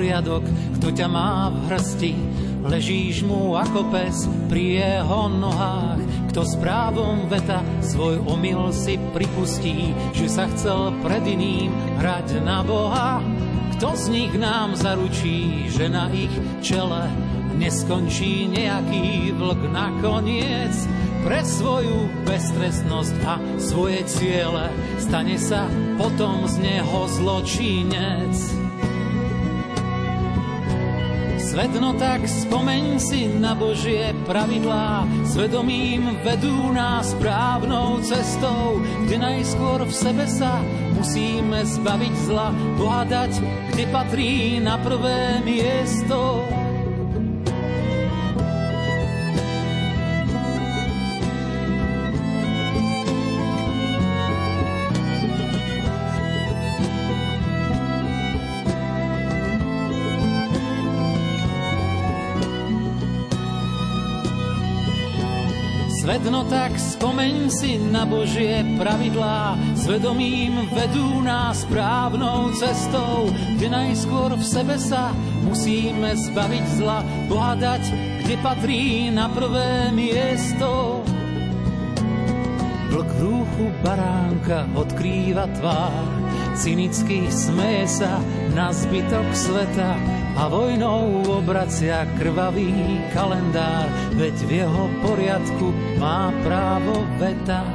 Poriadok, kto ťa má v hrsti. Ležíš mu ako pes pri jeho nohách, kto s právom veta svoj omyl si pripustí, že sa chcel pred iným hrať na Boha. Kto z nich nám zaručí, že na ich čele neskončí nejaký vlk nakoniec? Pre svoju beztrestnosť a svoje ciele stane sa potom z neho zločinec. Svet no tak spomeň si na Božie pravidlá, svedomím vedú nás správnou cestou, kde najskôr v sebe sa musíme zbaviť zla, pohádať, kde patrí na prvé miesto. Svedno tak spomeň si na Božie pravidlá, svedomím vedú nás správnou cestou, kde najskôr v sebe sa musíme zbaviť zla, pohádať, kde patrí na prvé miesto. Vlk v rúchu baránka odkrýva tvár, cynicky smeje sa na zbytok sveta, a vojnou obracia krvavý kalendár, veď v jeho poriadku má právo veta.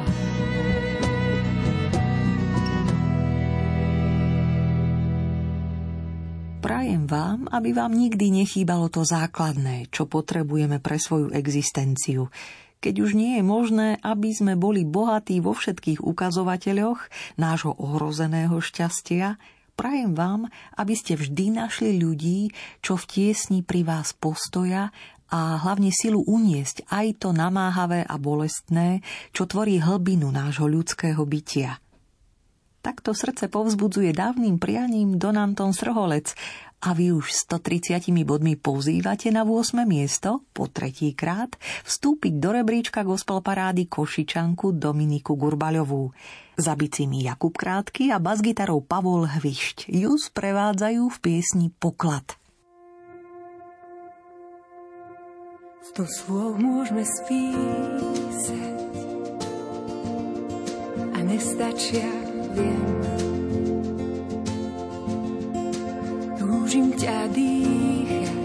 Prajem vám, aby vám nikdy nechýbalo to základné, čo potrebujeme pre svoju existenciu. Keď už nie je možné, aby sme boli bohatí vo všetkých ukazovateľoch nášho ohrozeného šťastia, prajem vám, aby ste vždy našli ľudí, čo v tiesni pri vás postoja a hlavne silu uniesť aj to namáhavé a bolestné, čo tvorí hlbinu nášho ľudského bytia. Takto srdce povzbudzuje dávnym prianím Don Anton Srholec a vy už 130 bodmi pozývate na 8. miesto po tretí krát vstúpiť do rebríčka gospel parády Košičanku Dominiku Gurbaľovú. Za bicimi Jakub Krátky a basgitarou Pavol Hvišť ju sprevádzajú v piesni Poklad. Sto slov môžeme spísať a nestačia viem. Túžim ťa dýchať,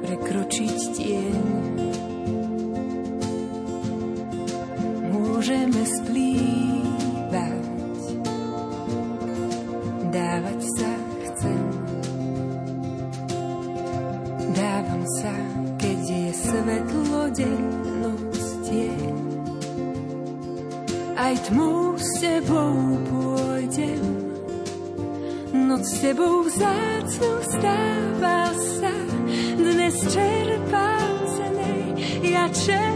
prekročiť tieň. Môžeme splývať, dávať sa chcem. Dávam sa, keď je svetlo deň. aj tmu s tebou pôjdem. Noc s tebou vzácnu stáva sa, dnes čerpám z nej, ja čerpám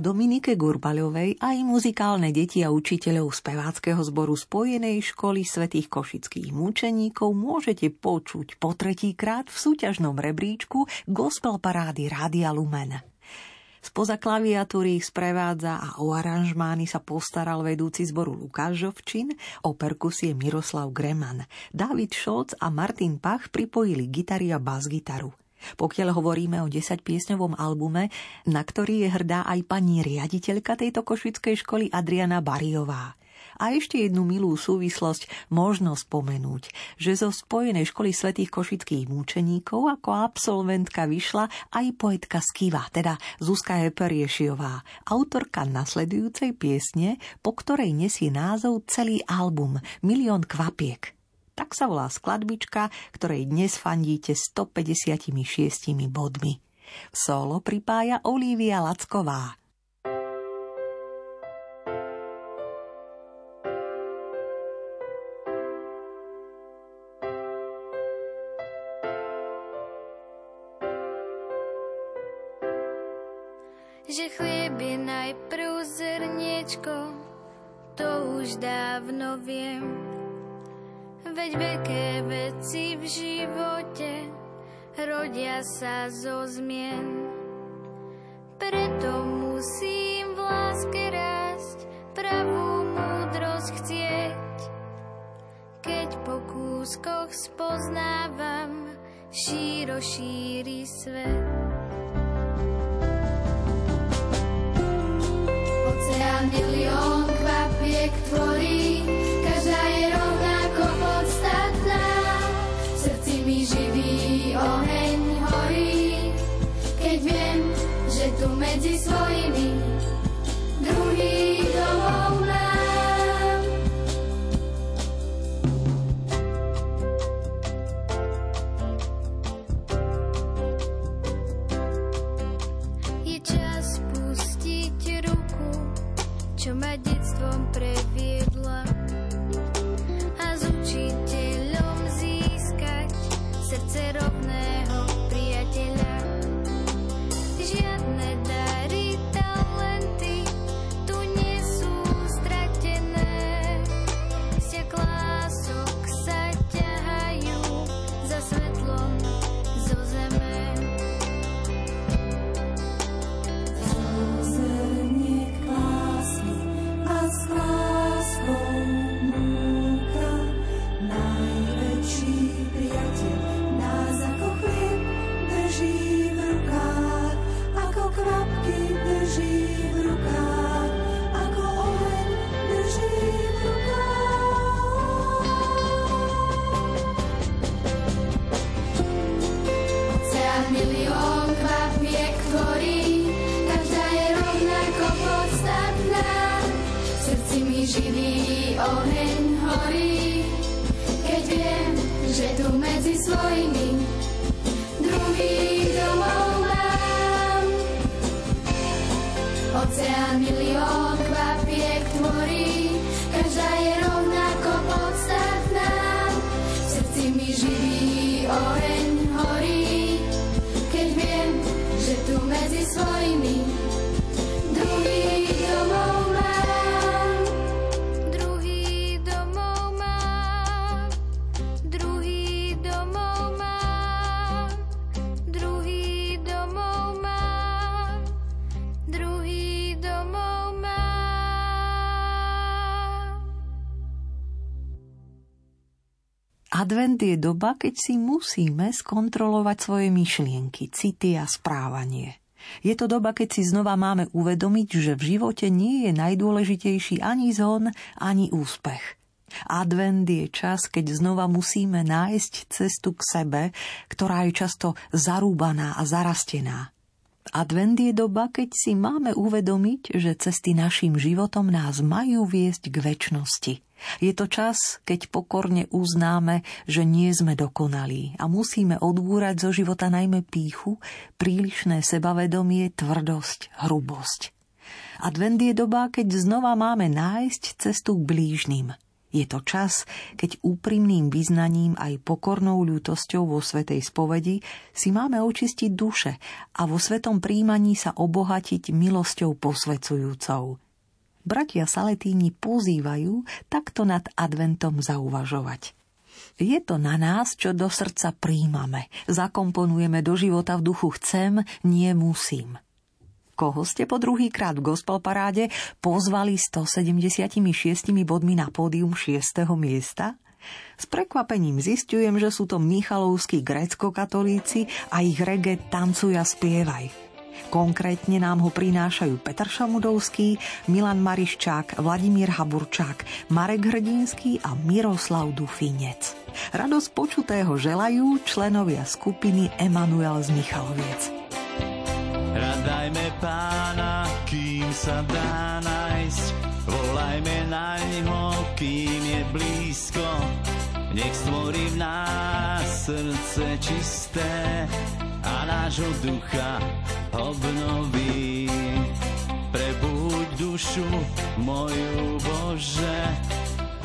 Dominike Gurbaľovej aj muzikálne deti a učiteľov speváckého zboru Spojenej školy svätých košických múčeníkov môžete počuť po tretíkrát v súťažnom rebríčku Gospel Parády Rádia Lumen. Spoza klaviatúry ich sprevádza a o aranžmány sa postaral vedúci zboru Lukáš Žovčin, o perkusie Miroslav Greman. David Šolc a Martin Pach pripojili gitary a bas-gitaru. Pokiaľ hovoríme o 10-piesňovom albume, na ktorý je hrdá aj pani riaditeľka tejto košickej školy Adriana Bariová. A ešte jednu milú súvislosť možno spomenúť, že zo Spojenej školy svetých košických múčeníkov ako absolventka vyšla aj poetka Skiva, teda Zuzka Eperiešiová, autorka nasledujúcej piesne, po ktorej nesie názov celý album Milión kvapiek. Tak sa volá skladbička, ktorej dnes fandíte 156 bodmi. Solo pripája Olivia Lacková. že chlieb je najprv zrniečko, to už dávno viem. Veď veľké veci v živote rodia sa zo zmien. Preto musím v láske rásť, pravú múdrosť chcieť. Keď po kúskoch spoznávam, šíro šíri svet. Oceán milión kvapiek tvorí, tu medzi doba, keď si musíme skontrolovať svoje myšlienky, city a správanie. Je to doba, keď si znova máme uvedomiť, že v živote nie je najdôležitejší ani zhon, ani úspech. Advent je čas, keď znova musíme nájsť cestu k sebe, ktorá je často zarúbaná a zarastená. Advent je doba, keď si máme uvedomiť, že cesty našim životom nás majú viesť k väčšnosti. Je to čas, keď pokorne uznáme, že nie sme dokonalí a musíme odbúrať zo života najmä píchu, prílišné sebavedomie, tvrdosť, hrubosť. Advent je doba, keď znova máme nájsť cestu k blížnym. Je to čas, keď úprimným vyznaním aj pokornou ľútosťou vo Svetej spovedi si máme očistiť duše a vo svetom príjmaní sa obohatiť milosťou posvecujúcou. Bratia Saletíni pozývajú takto nad adventom zauvažovať. Je to na nás, čo do srdca príjmame. Zakomponujeme do života v duchu chcem, nie musím koho ste po druhý krát v gospel paráde pozvali 176 bodmi na pódium 6. miesta? S prekvapením zistujem, že sú to Michalovskí grécko-katolíci a ich rege Tancuj a spievaj. Konkrétne nám ho prinášajú Petr Šamudovský, Milan Mariščák, Vladimír Haburčák, Marek Hrdinský a Miroslav Dufinec. Radosť počutého želajú členovia skupiny Emanuel z Michaloviec. Pána, kým sa dá nájsť, volajme na ňo, kým je blízko. Nech stvorí v nás srdce čisté a nášho ducha obnoví. Prebuď dušu moju Bože,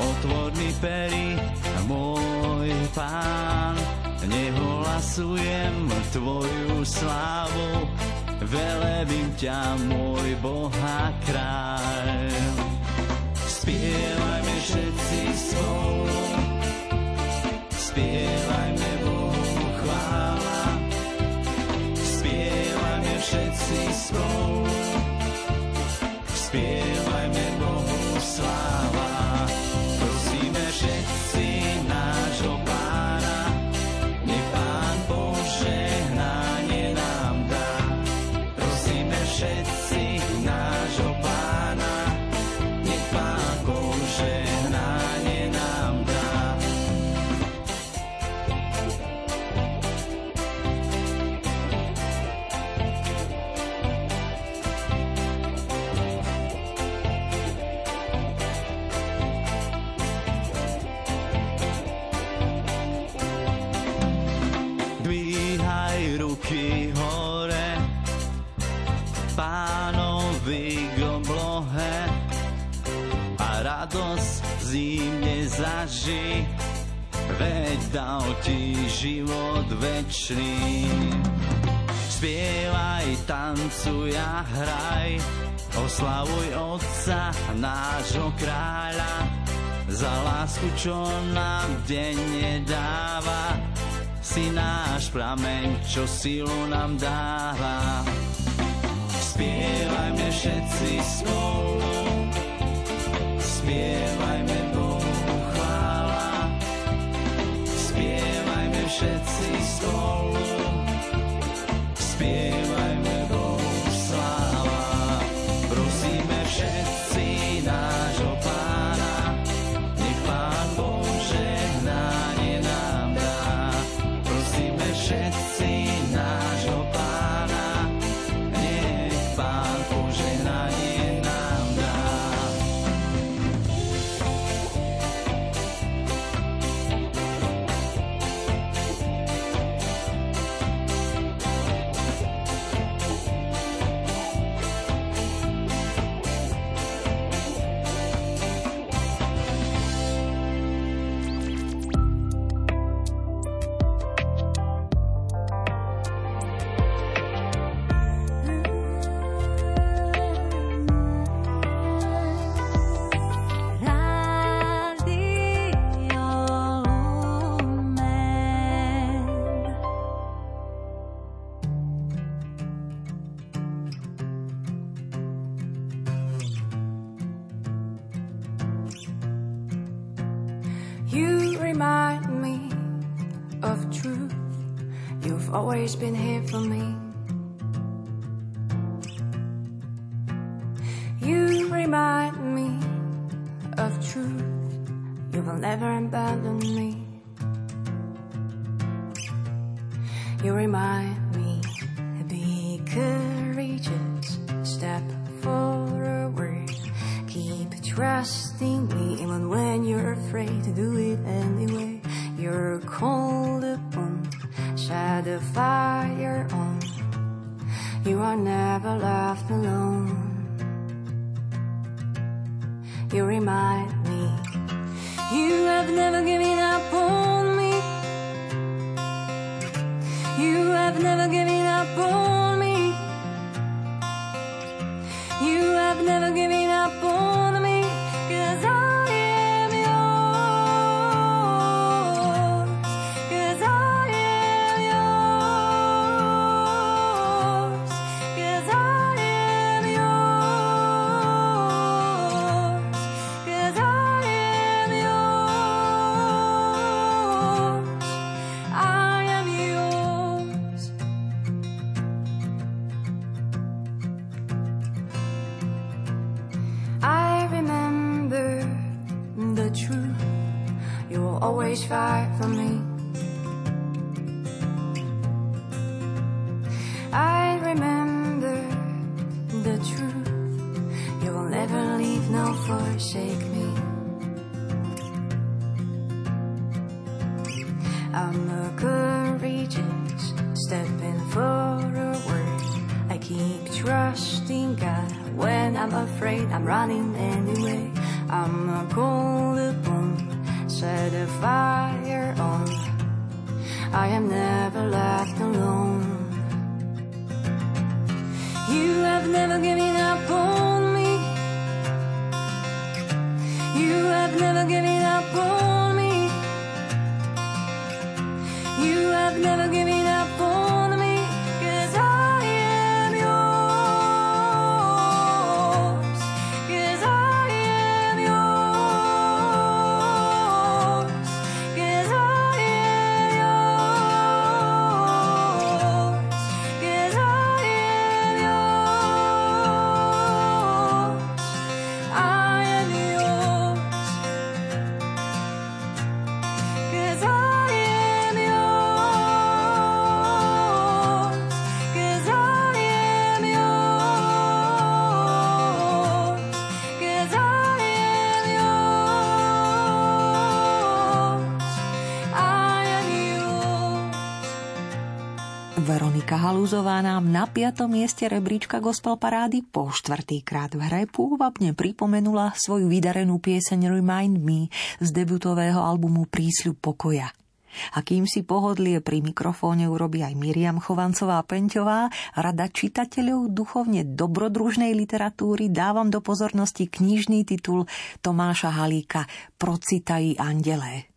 otvor mi pery, môj pán, neholasujem tvoju slávu, velebím ťa, môj Boha kráľ. Spievajme všetci spolu, spievajme Bohu chvála. Spievajme všetci spolu, spievajme Bohu sláva. Zaži, veď dal ti život večný. Spievaj, tancuj a hraj, oslavuj Otca, nášho kráľa, za lásku, čo nám denne dáva, si náš prameň, čo silu nám dáva. Spievajme všetci spolu, spievajme všetci spolu, always been here keep trusting God when I'm afraid. I'm running anyway. I'm a called upon, set a fire on. I am never left alone. You have never given up on me. You have never given up on me. You have never given Halúzová nám na piatom mieste rebríčka gospel parády po štvrtýkrát v hre pôvabne pripomenula svoju vydarenú pieseň Remind Me z debutového albumu Prísľub pokoja. A kým si pohodlie pri mikrofóne urobí aj Miriam Chovancová Penťová, rada čitateľov duchovne dobrodružnej literatúry dávam do pozornosti knižný titul Tomáša Halíka Procitají andelé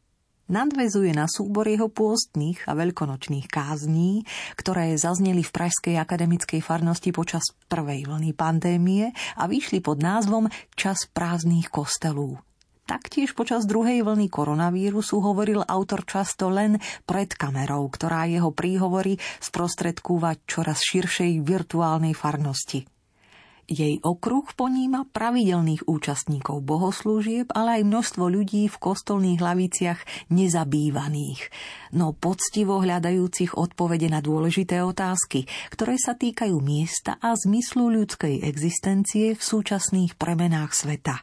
nadvezuje na súbor jeho pôstnych a veľkonočných kázní, ktoré zazneli v Pražskej akademickej farnosti počas prvej vlny pandémie a vyšli pod názvom Čas prázdnych kostelů. Taktiež počas druhej vlny koronavírusu hovoril autor často len pred kamerou, ktorá jeho príhovory sprostredkúva čoraz širšej virtuálnej farnosti. Jej okruh poníma pravidelných účastníkov bohoslúžieb, ale aj množstvo ľudí v kostolných laviciach nezabývaných, no poctivo hľadajúcich odpovede na dôležité otázky, ktoré sa týkajú miesta a zmyslu ľudskej existencie v súčasných premenách sveta.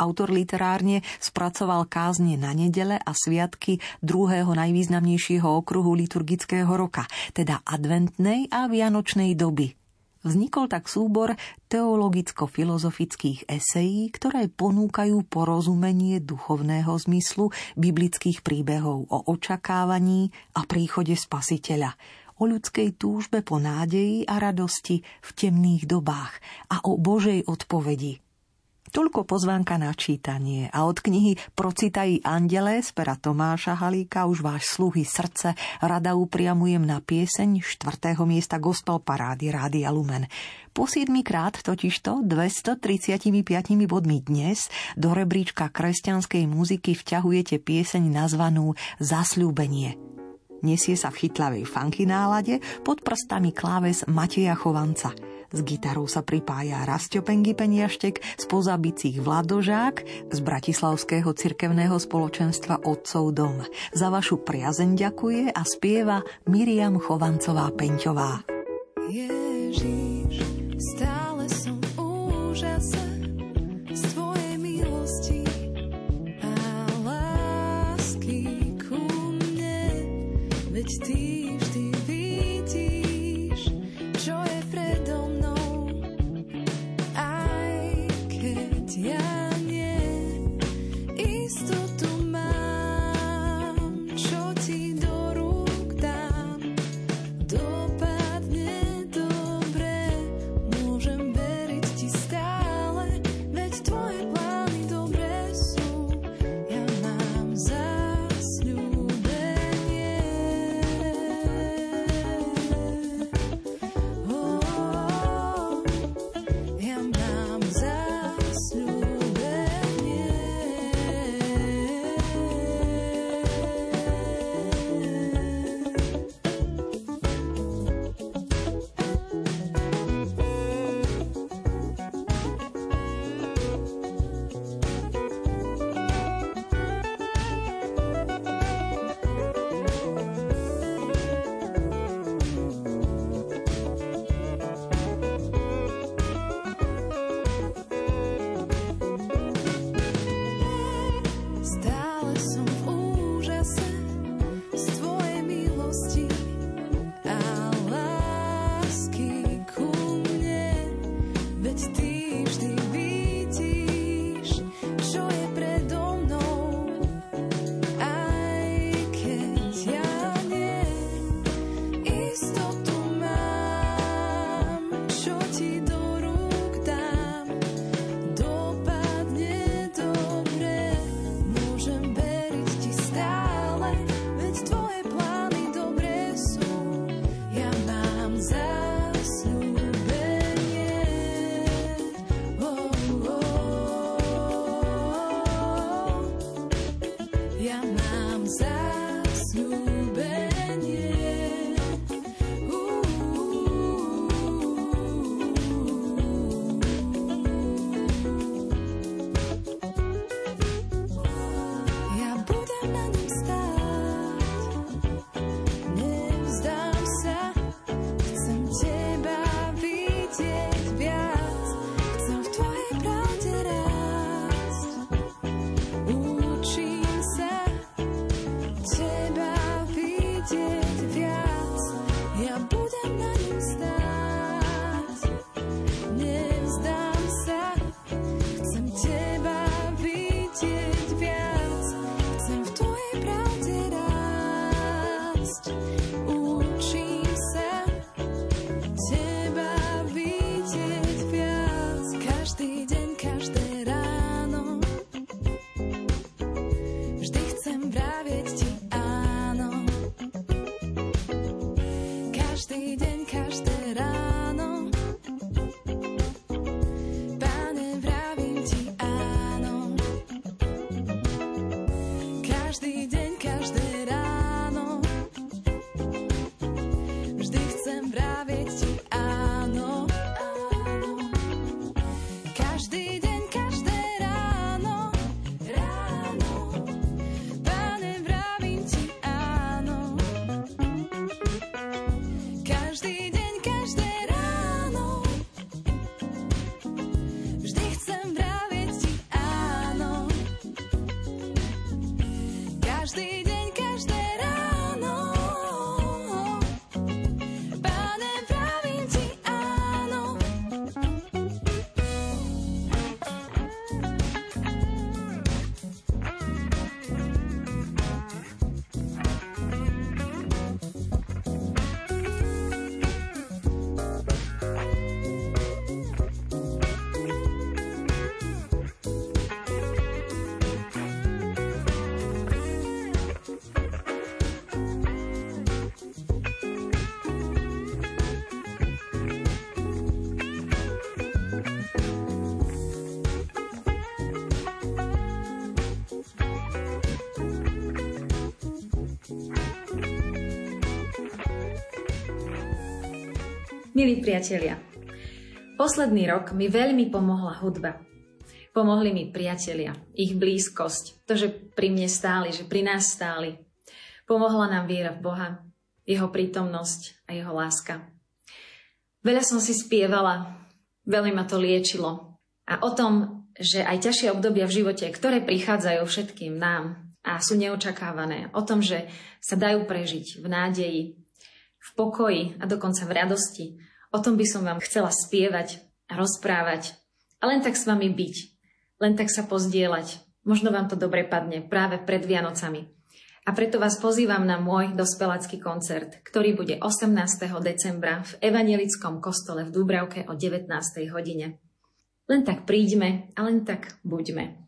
Autor literárne spracoval kázne na nedele a sviatky druhého najvýznamnejšieho okruhu liturgického roka, teda adventnej a vianočnej doby – Vznikol tak súbor teologicko-filozofických esejí, ktoré ponúkajú porozumenie duchovného zmyslu biblických príbehov o očakávaní a príchode spasiteľa, o ľudskej túžbe po nádeji a radosti v temných dobách a o Božej odpovedi – Toľko pozvánka na čítanie a od knihy Procitají andele z pera Tomáša Halíka už váš sluhy srdce rada upriamujem na pieseň 4. miesta Gospel Parády Rádia Lumen. Po 7 krát totižto 235 bodmi dnes do rebríčka kresťanskej muziky vťahujete pieseň nazvanú Zasľúbenie. Nesie sa v chytlavej funky nálade pod prstami kláves Mateja Chovanca – s gitarou sa pripája Rastio Pengi Peniaštek, z pozabicích Vladožák, z Bratislavského cirkevného spoločenstva Otcov dom. Za vašu priazeň ďakuje a spieva Miriam Chovancová Penťová. Ježiš, stále veď ja mám zasľúbenie. Milí priatelia, posledný rok mi veľmi pomohla hudba. Pomohli mi priatelia, ich blízkosť, to, že pri mne stáli, že pri nás stáli. Pomohla nám viera v Boha, jeho prítomnosť a jeho láska. Veľa som si spievala, veľmi ma to liečilo. A o tom, že aj ťažšie obdobia v živote, ktoré prichádzajú všetkým nám a sú neočakávané, o tom, že sa dajú prežiť v nádeji, v pokoji a dokonca v radosti, O tom by som vám chcela spievať rozprávať a len tak s vami byť, len tak sa pozdieľať. Možno vám to dobre padne práve pred Vianocami. A preto vás pozývam na môj dospelácky koncert, ktorý bude 18. decembra v Evangelickom kostole v Dúbravke o 19. hodine. Len tak príďme a len tak buďme.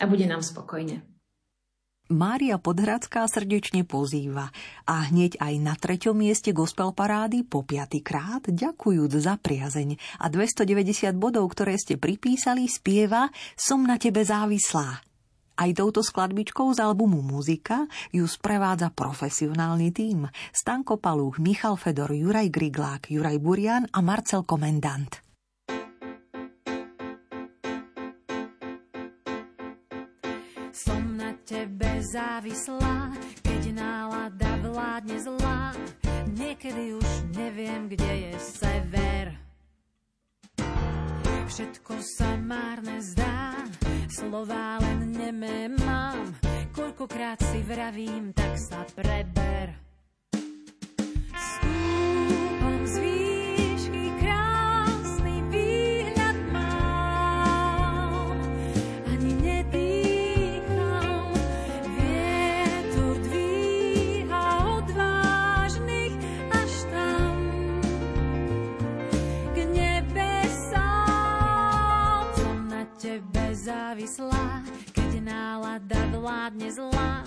A bude nám spokojne. Mária Podhradská srdečne pozýva a hneď aj na treťom mieste gospel parády po piatýkrát ďakujúc za priazeň a 290 bodov, ktoré ste pripísali, spieva Som na tebe závislá. Aj touto skladbičkou z albumu Muzika ju sprevádza profesionálny tím Stanko Palúch, Michal Fedor, Juraj Griglák, Juraj Burian a Marcel Komendant. Závislá, keď nálada vládne zlá. Niekedy už neviem, kde je sever. Všetko sa márne zdá, slová len nemé mám. Koľkokrát si vravím, tak sa preber. Závislá, keď nálada vládne zlá,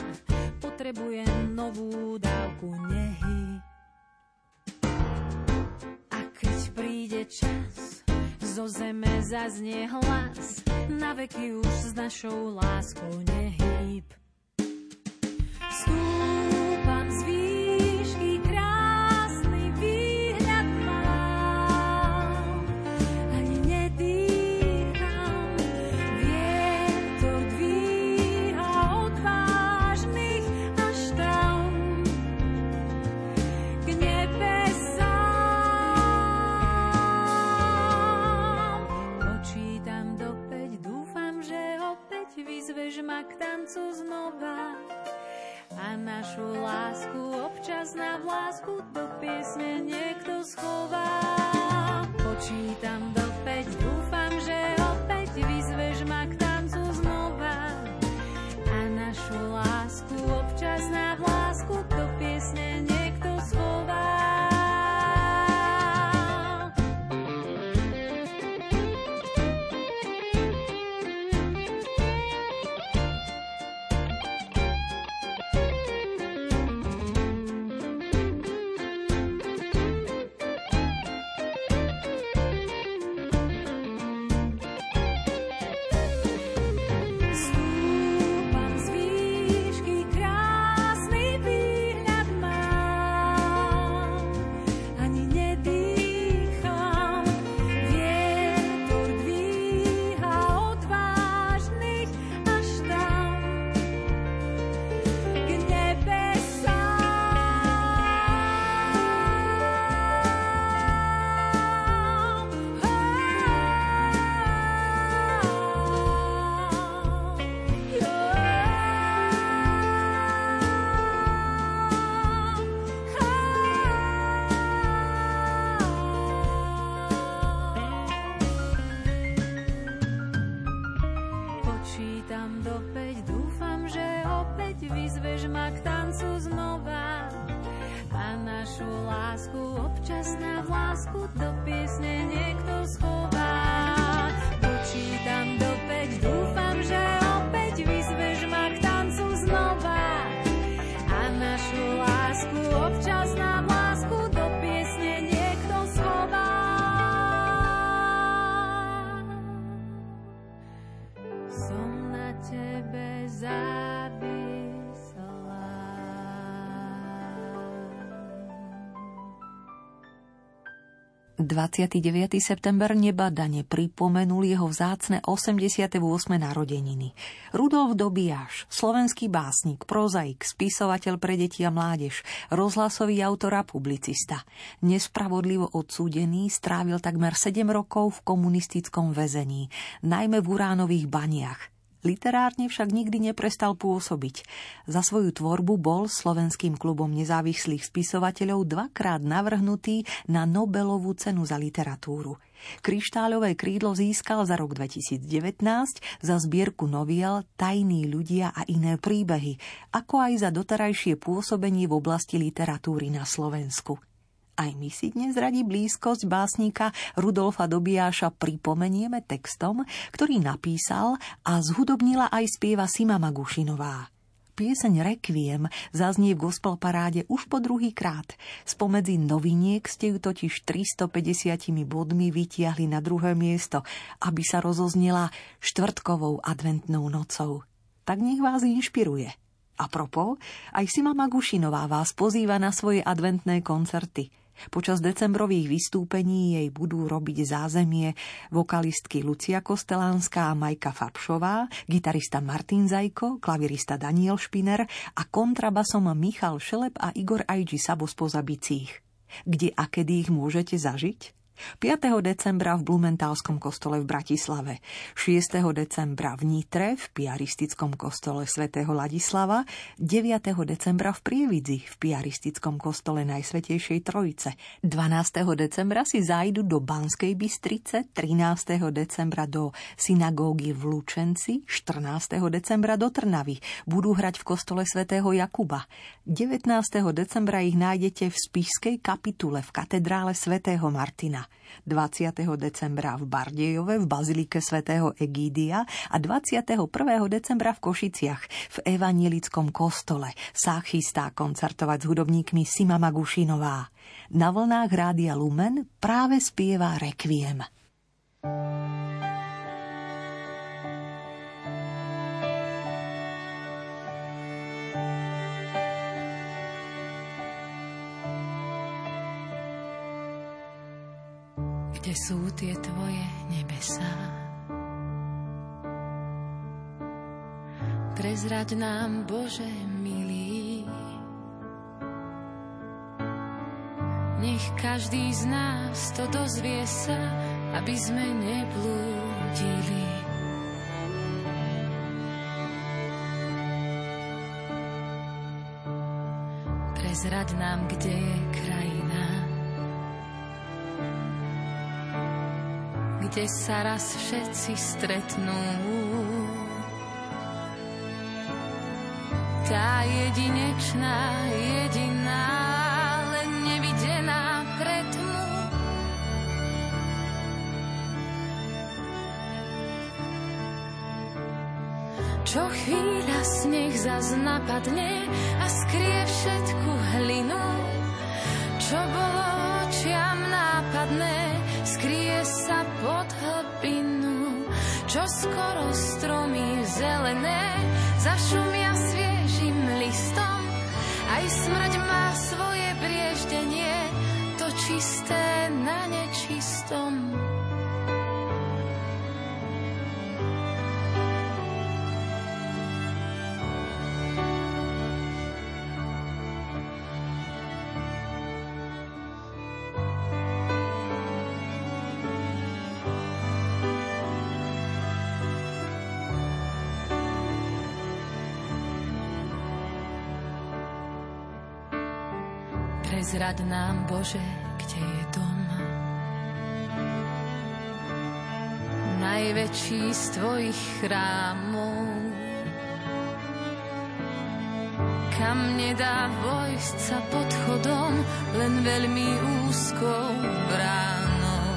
potrebujem novú dávku nehy. A keď príde čas, zo zeme zaznie hlas, na veky už s našou láskou nehýb. Stúpam ma k tancu znova a našu lásku občas na vlásku do piesne niekto schová. Počítam 29. september nebadane pripomenul jeho vzácne 88. narodeniny. Rudolf Dobiaš, slovenský básnik, prozaik, spisovateľ pre deti a mládež, rozhlasový autor a publicista. Nespravodlivo odsúdený strávil takmer 7 rokov v komunistickom väzení, najmä v uránových baniach. Literárne však nikdy neprestal pôsobiť. Za svoju tvorbu bol Slovenským klubom nezávislých spisovateľov dvakrát navrhnutý na Nobelovú cenu za literatúru. Kryštáľové krídlo získal za rok 2019 za zbierku noviel Tajní ľudia a iné príbehy, ako aj za doterajšie pôsobenie v oblasti literatúry na Slovensku. Aj my si dnes radi blízkosť básnika Rudolfa Dobiáša pripomenieme textom, ktorý napísal a zhudobnila aj spieva Sima Magušinová. Pieseň Requiem zaznie v gospel paráde už po druhý krát. Spomedzi noviniek ste ju totiž 350 bodmi vytiahli na druhé miesto, aby sa rozoznela štvrtkovou adventnou nocou. Tak nech vás inšpiruje. A propo, aj Sima Magušinová vás pozýva na svoje adventné koncerty – Počas decembrových vystúpení jej budú robiť zázemie vokalistky Lucia Kostelánska a Majka Fabšová, gitarista Martin Zajko, klavirista Daniel Špiner a kontrabasom Michal Šelep a Igor Ajči Sabo spoza bicích. Kde a kedy ich môžete zažiť? 5. decembra v Blumentálskom kostole v Bratislave, 6. decembra v Nitre v piaristickom kostole svätého Ladislava, 9. decembra v Prievidzi v piaristickom kostole Najsvetejšej Trojice, 12. decembra si zájdu do Banskej Bystrice, 13. decembra do synagógy v Lučenci, 14. decembra do Trnavy, budú hrať v kostole svätého Jakuba, 19. decembra ich nájdete v Spišskej kapitule v katedrále svätého Martina. 20. decembra v Bardejove v Bazilike svätého Egídia a 21. decembra v Košiciach v Evanielickom kostole sa chystá koncertovať s hudobníkmi Sima Magušinová. Na vlnách Rádia Lumen práve spieva Requiem. Kde sú tie tvoje nebesá. Prezrať nám, Bože milý, nech každý z nás to dozvie sa, aby sme neblúdili. Prezrať nám, kde je krajina, kde sa raz všetci stretnú. Tá jedinečná, jediná, len nevidená pre tmu. Čo chvíľa sneh zas napadne a skrie všetku hlinu, čo bolo očiam nápadné, čo skoro stromy zelené zašumia sviežim listom. Aj smrť má svoje brieždenie, to čisté prezrad nám, Bože, kde je dom. Najväčší z Tvojich chrámov, kam nedá vojsť sa pod chodom, len veľmi úzkou bránou.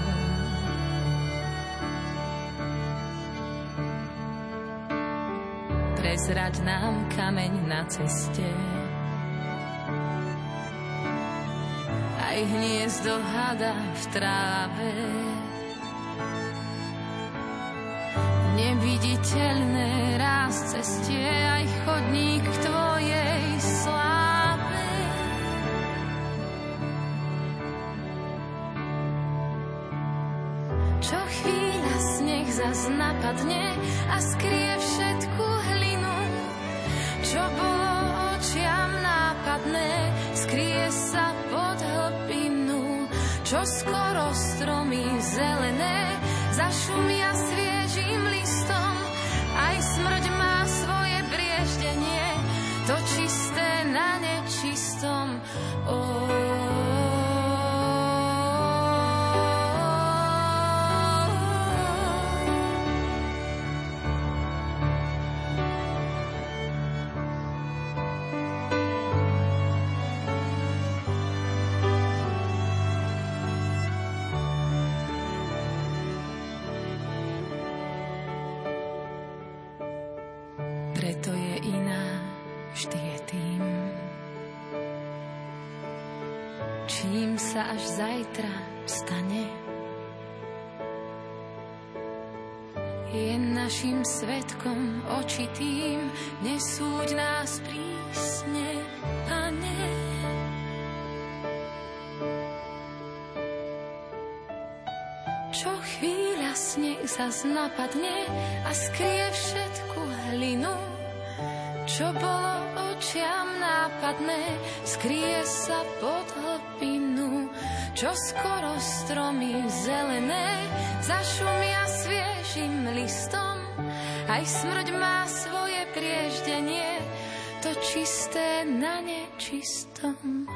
Prezrad nám kameň na ceste, hniezdo hada v tráve. Neviditeľné ráz cestie, aj chodník k tvojej sláve. Čo chvíľa sneh zas napadne a skrie čo skoro stromy zelené zašumia sviežím listom, aj smrť má svoje brieždenie, to čisté až zajtra stane. Je našim svetkom očitým, nesúď nás prísne, Pane. Čo chvíľa sneh zas napadne a skrie všetku hlinu, čo bolo očiam nápadné, skrie sa pod čo skoro stromy zelené zašumia sviežim listom, aj smrť má svoje prieždenie, to čisté na nečistom.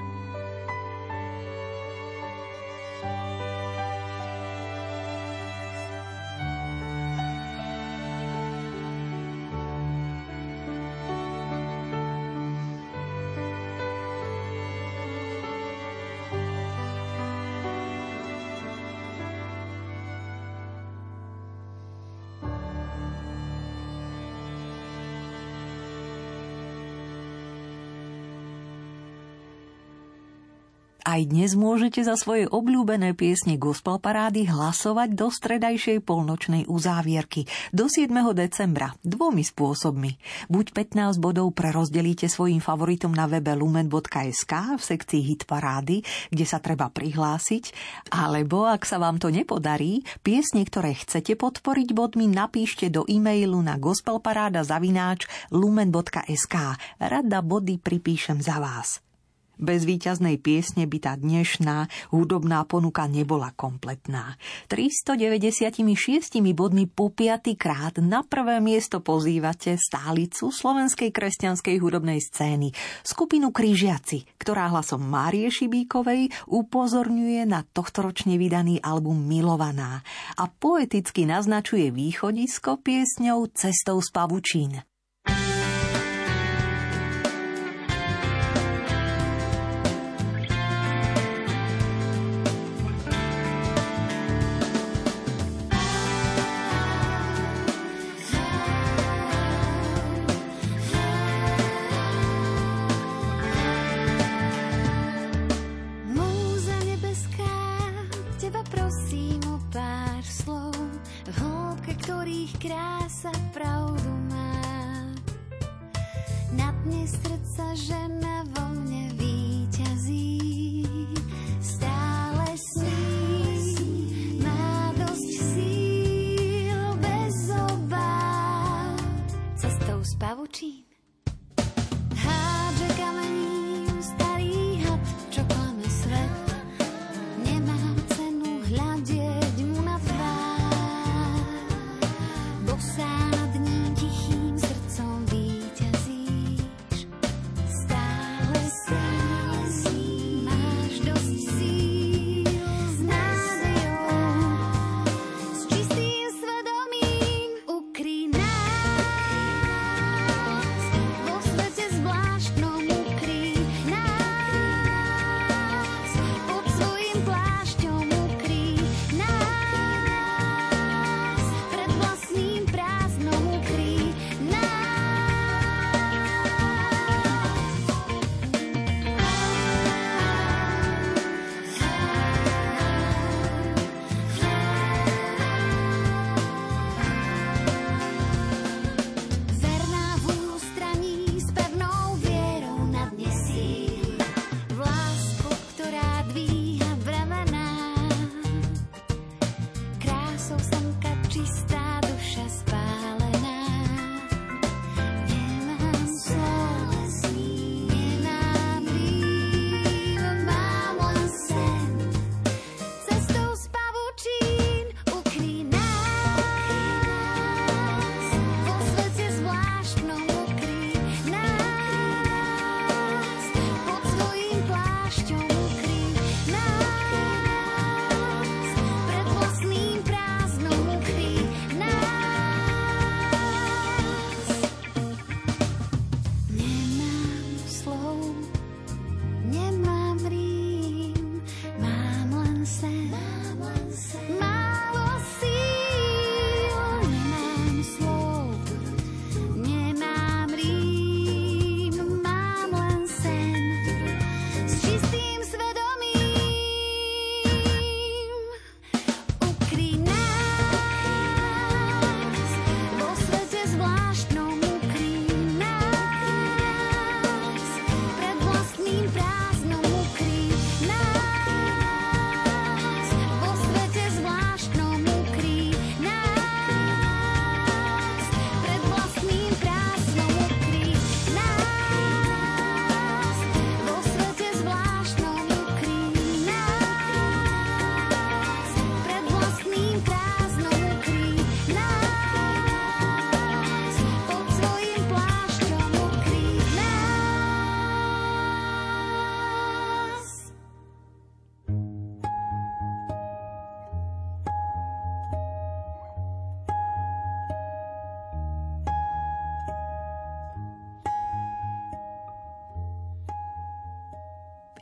Aj dnes môžete za svoje obľúbené piesne Gospel Parády hlasovať do stredajšej polnočnej uzávierky do 7. decembra dvomi spôsobmi. Buď 15 bodov prerozdelíte svojim favoritom na webe lumen.sk v sekcii Hit Parády, kde sa treba prihlásiť, alebo ak sa vám to nepodarí, piesne, ktoré chcete podporiť bodmi, napíšte do e-mailu na gospelparáda zavináč lumen.sk. Rada body pripíšem za vás. Bez víťaznej piesne by tá dnešná hudobná ponuka nebola kompletná. 396 bodmi po krát na prvé miesto pozývate stálicu slovenskej kresťanskej hudobnej scény, skupinu Krížiaci, ktorá hlasom Márie Šibíkovej upozorňuje na tohtoročne vydaný album Milovaná a poeticky naznačuje východisko piesňou Cestou z pavučín.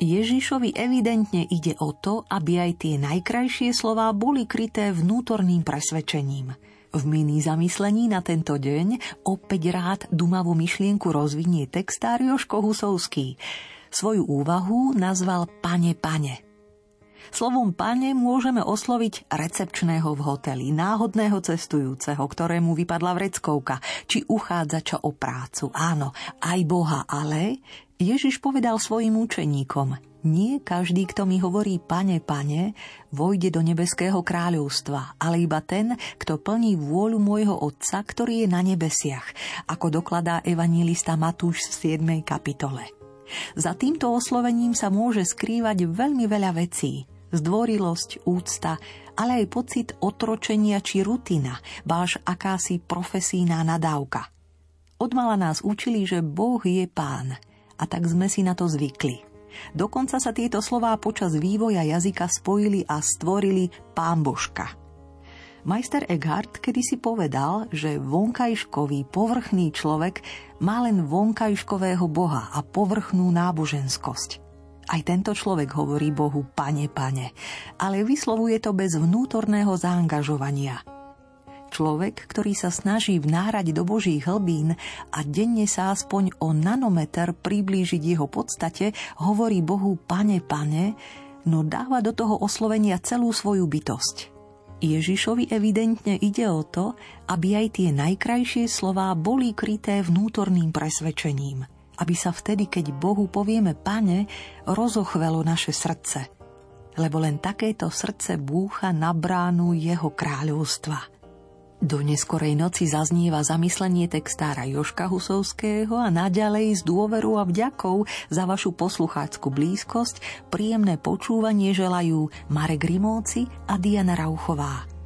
Ježišovi evidentne ide o to, aby aj tie najkrajšie slová boli kryté vnútorným presvedčením. V mini zamyslení na tento deň opäť rád dumavú myšlienku rozvinie textár Joško Husovský. Svoju úvahu nazval Pane Pane. Slovom pane môžeme osloviť recepčného v hoteli, náhodného cestujúceho, ktorému vypadla vreckovka, či uchádzača o prácu. Áno, aj Boha, ale Ježiš povedal svojim učeníkom, nie každý, kto mi hovorí pane, pane, vojde do nebeského kráľovstva, ale iba ten, kto plní vôľu môjho Otca, ktorý je na nebesiach, ako dokladá evanílista Matúš v 7. kapitole. Za týmto oslovením sa môže skrývať veľmi veľa vecí zdvorilosť, úcta, ale aj pocit otročenia či rutina, báš akási profesíná nadávka. Odmala nás učili, že Boh je pán a tak sme si na to zvykli. Dokonca sa tieto slová počas vývoja jazyka spojili a stvorili pán Božka. Majster Eckhart kedysi povedal, že vonkajškový povrchný človek má len vonkajškového boha a povrchnú náboženskosť. Aj tento človek hovorí Bohu pane, pane, ale vyslovuje to bez vnútorného zaangažovania. Človek, ktorý sa snaží vnárať do Božích hlbín a denne sa aspoň o nanometer priblížiť jeho podstate, hovorí Bohu pane, pane, no dáva do toho oslovenia celú svoju bytosť. Ježišovi evidentne ide o to, aby aj tie najkrajšie slová boli kryté vnútorným presvedčením – aby sa vtedy, keď Bohu povieme Pane, rozochvelo naše srdce. Lebo len takéto srdce búcha na bránu jeho kráľovstva. Do neskorej noci zaznieva zamyslenie textára Joška Husovského a naďalej s dôverou a vďakou za vašu poslucháckú blízkosť príjemné počúvanie želajú Marek Rimovci a Diana Rauchová.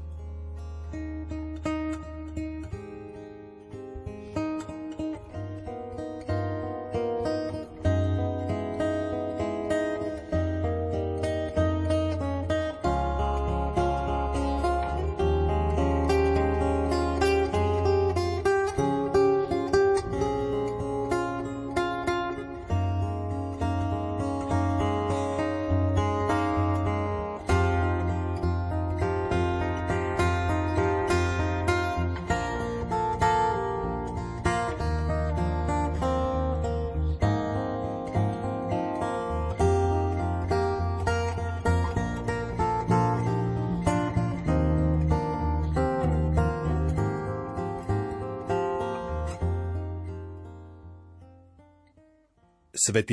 sefydlu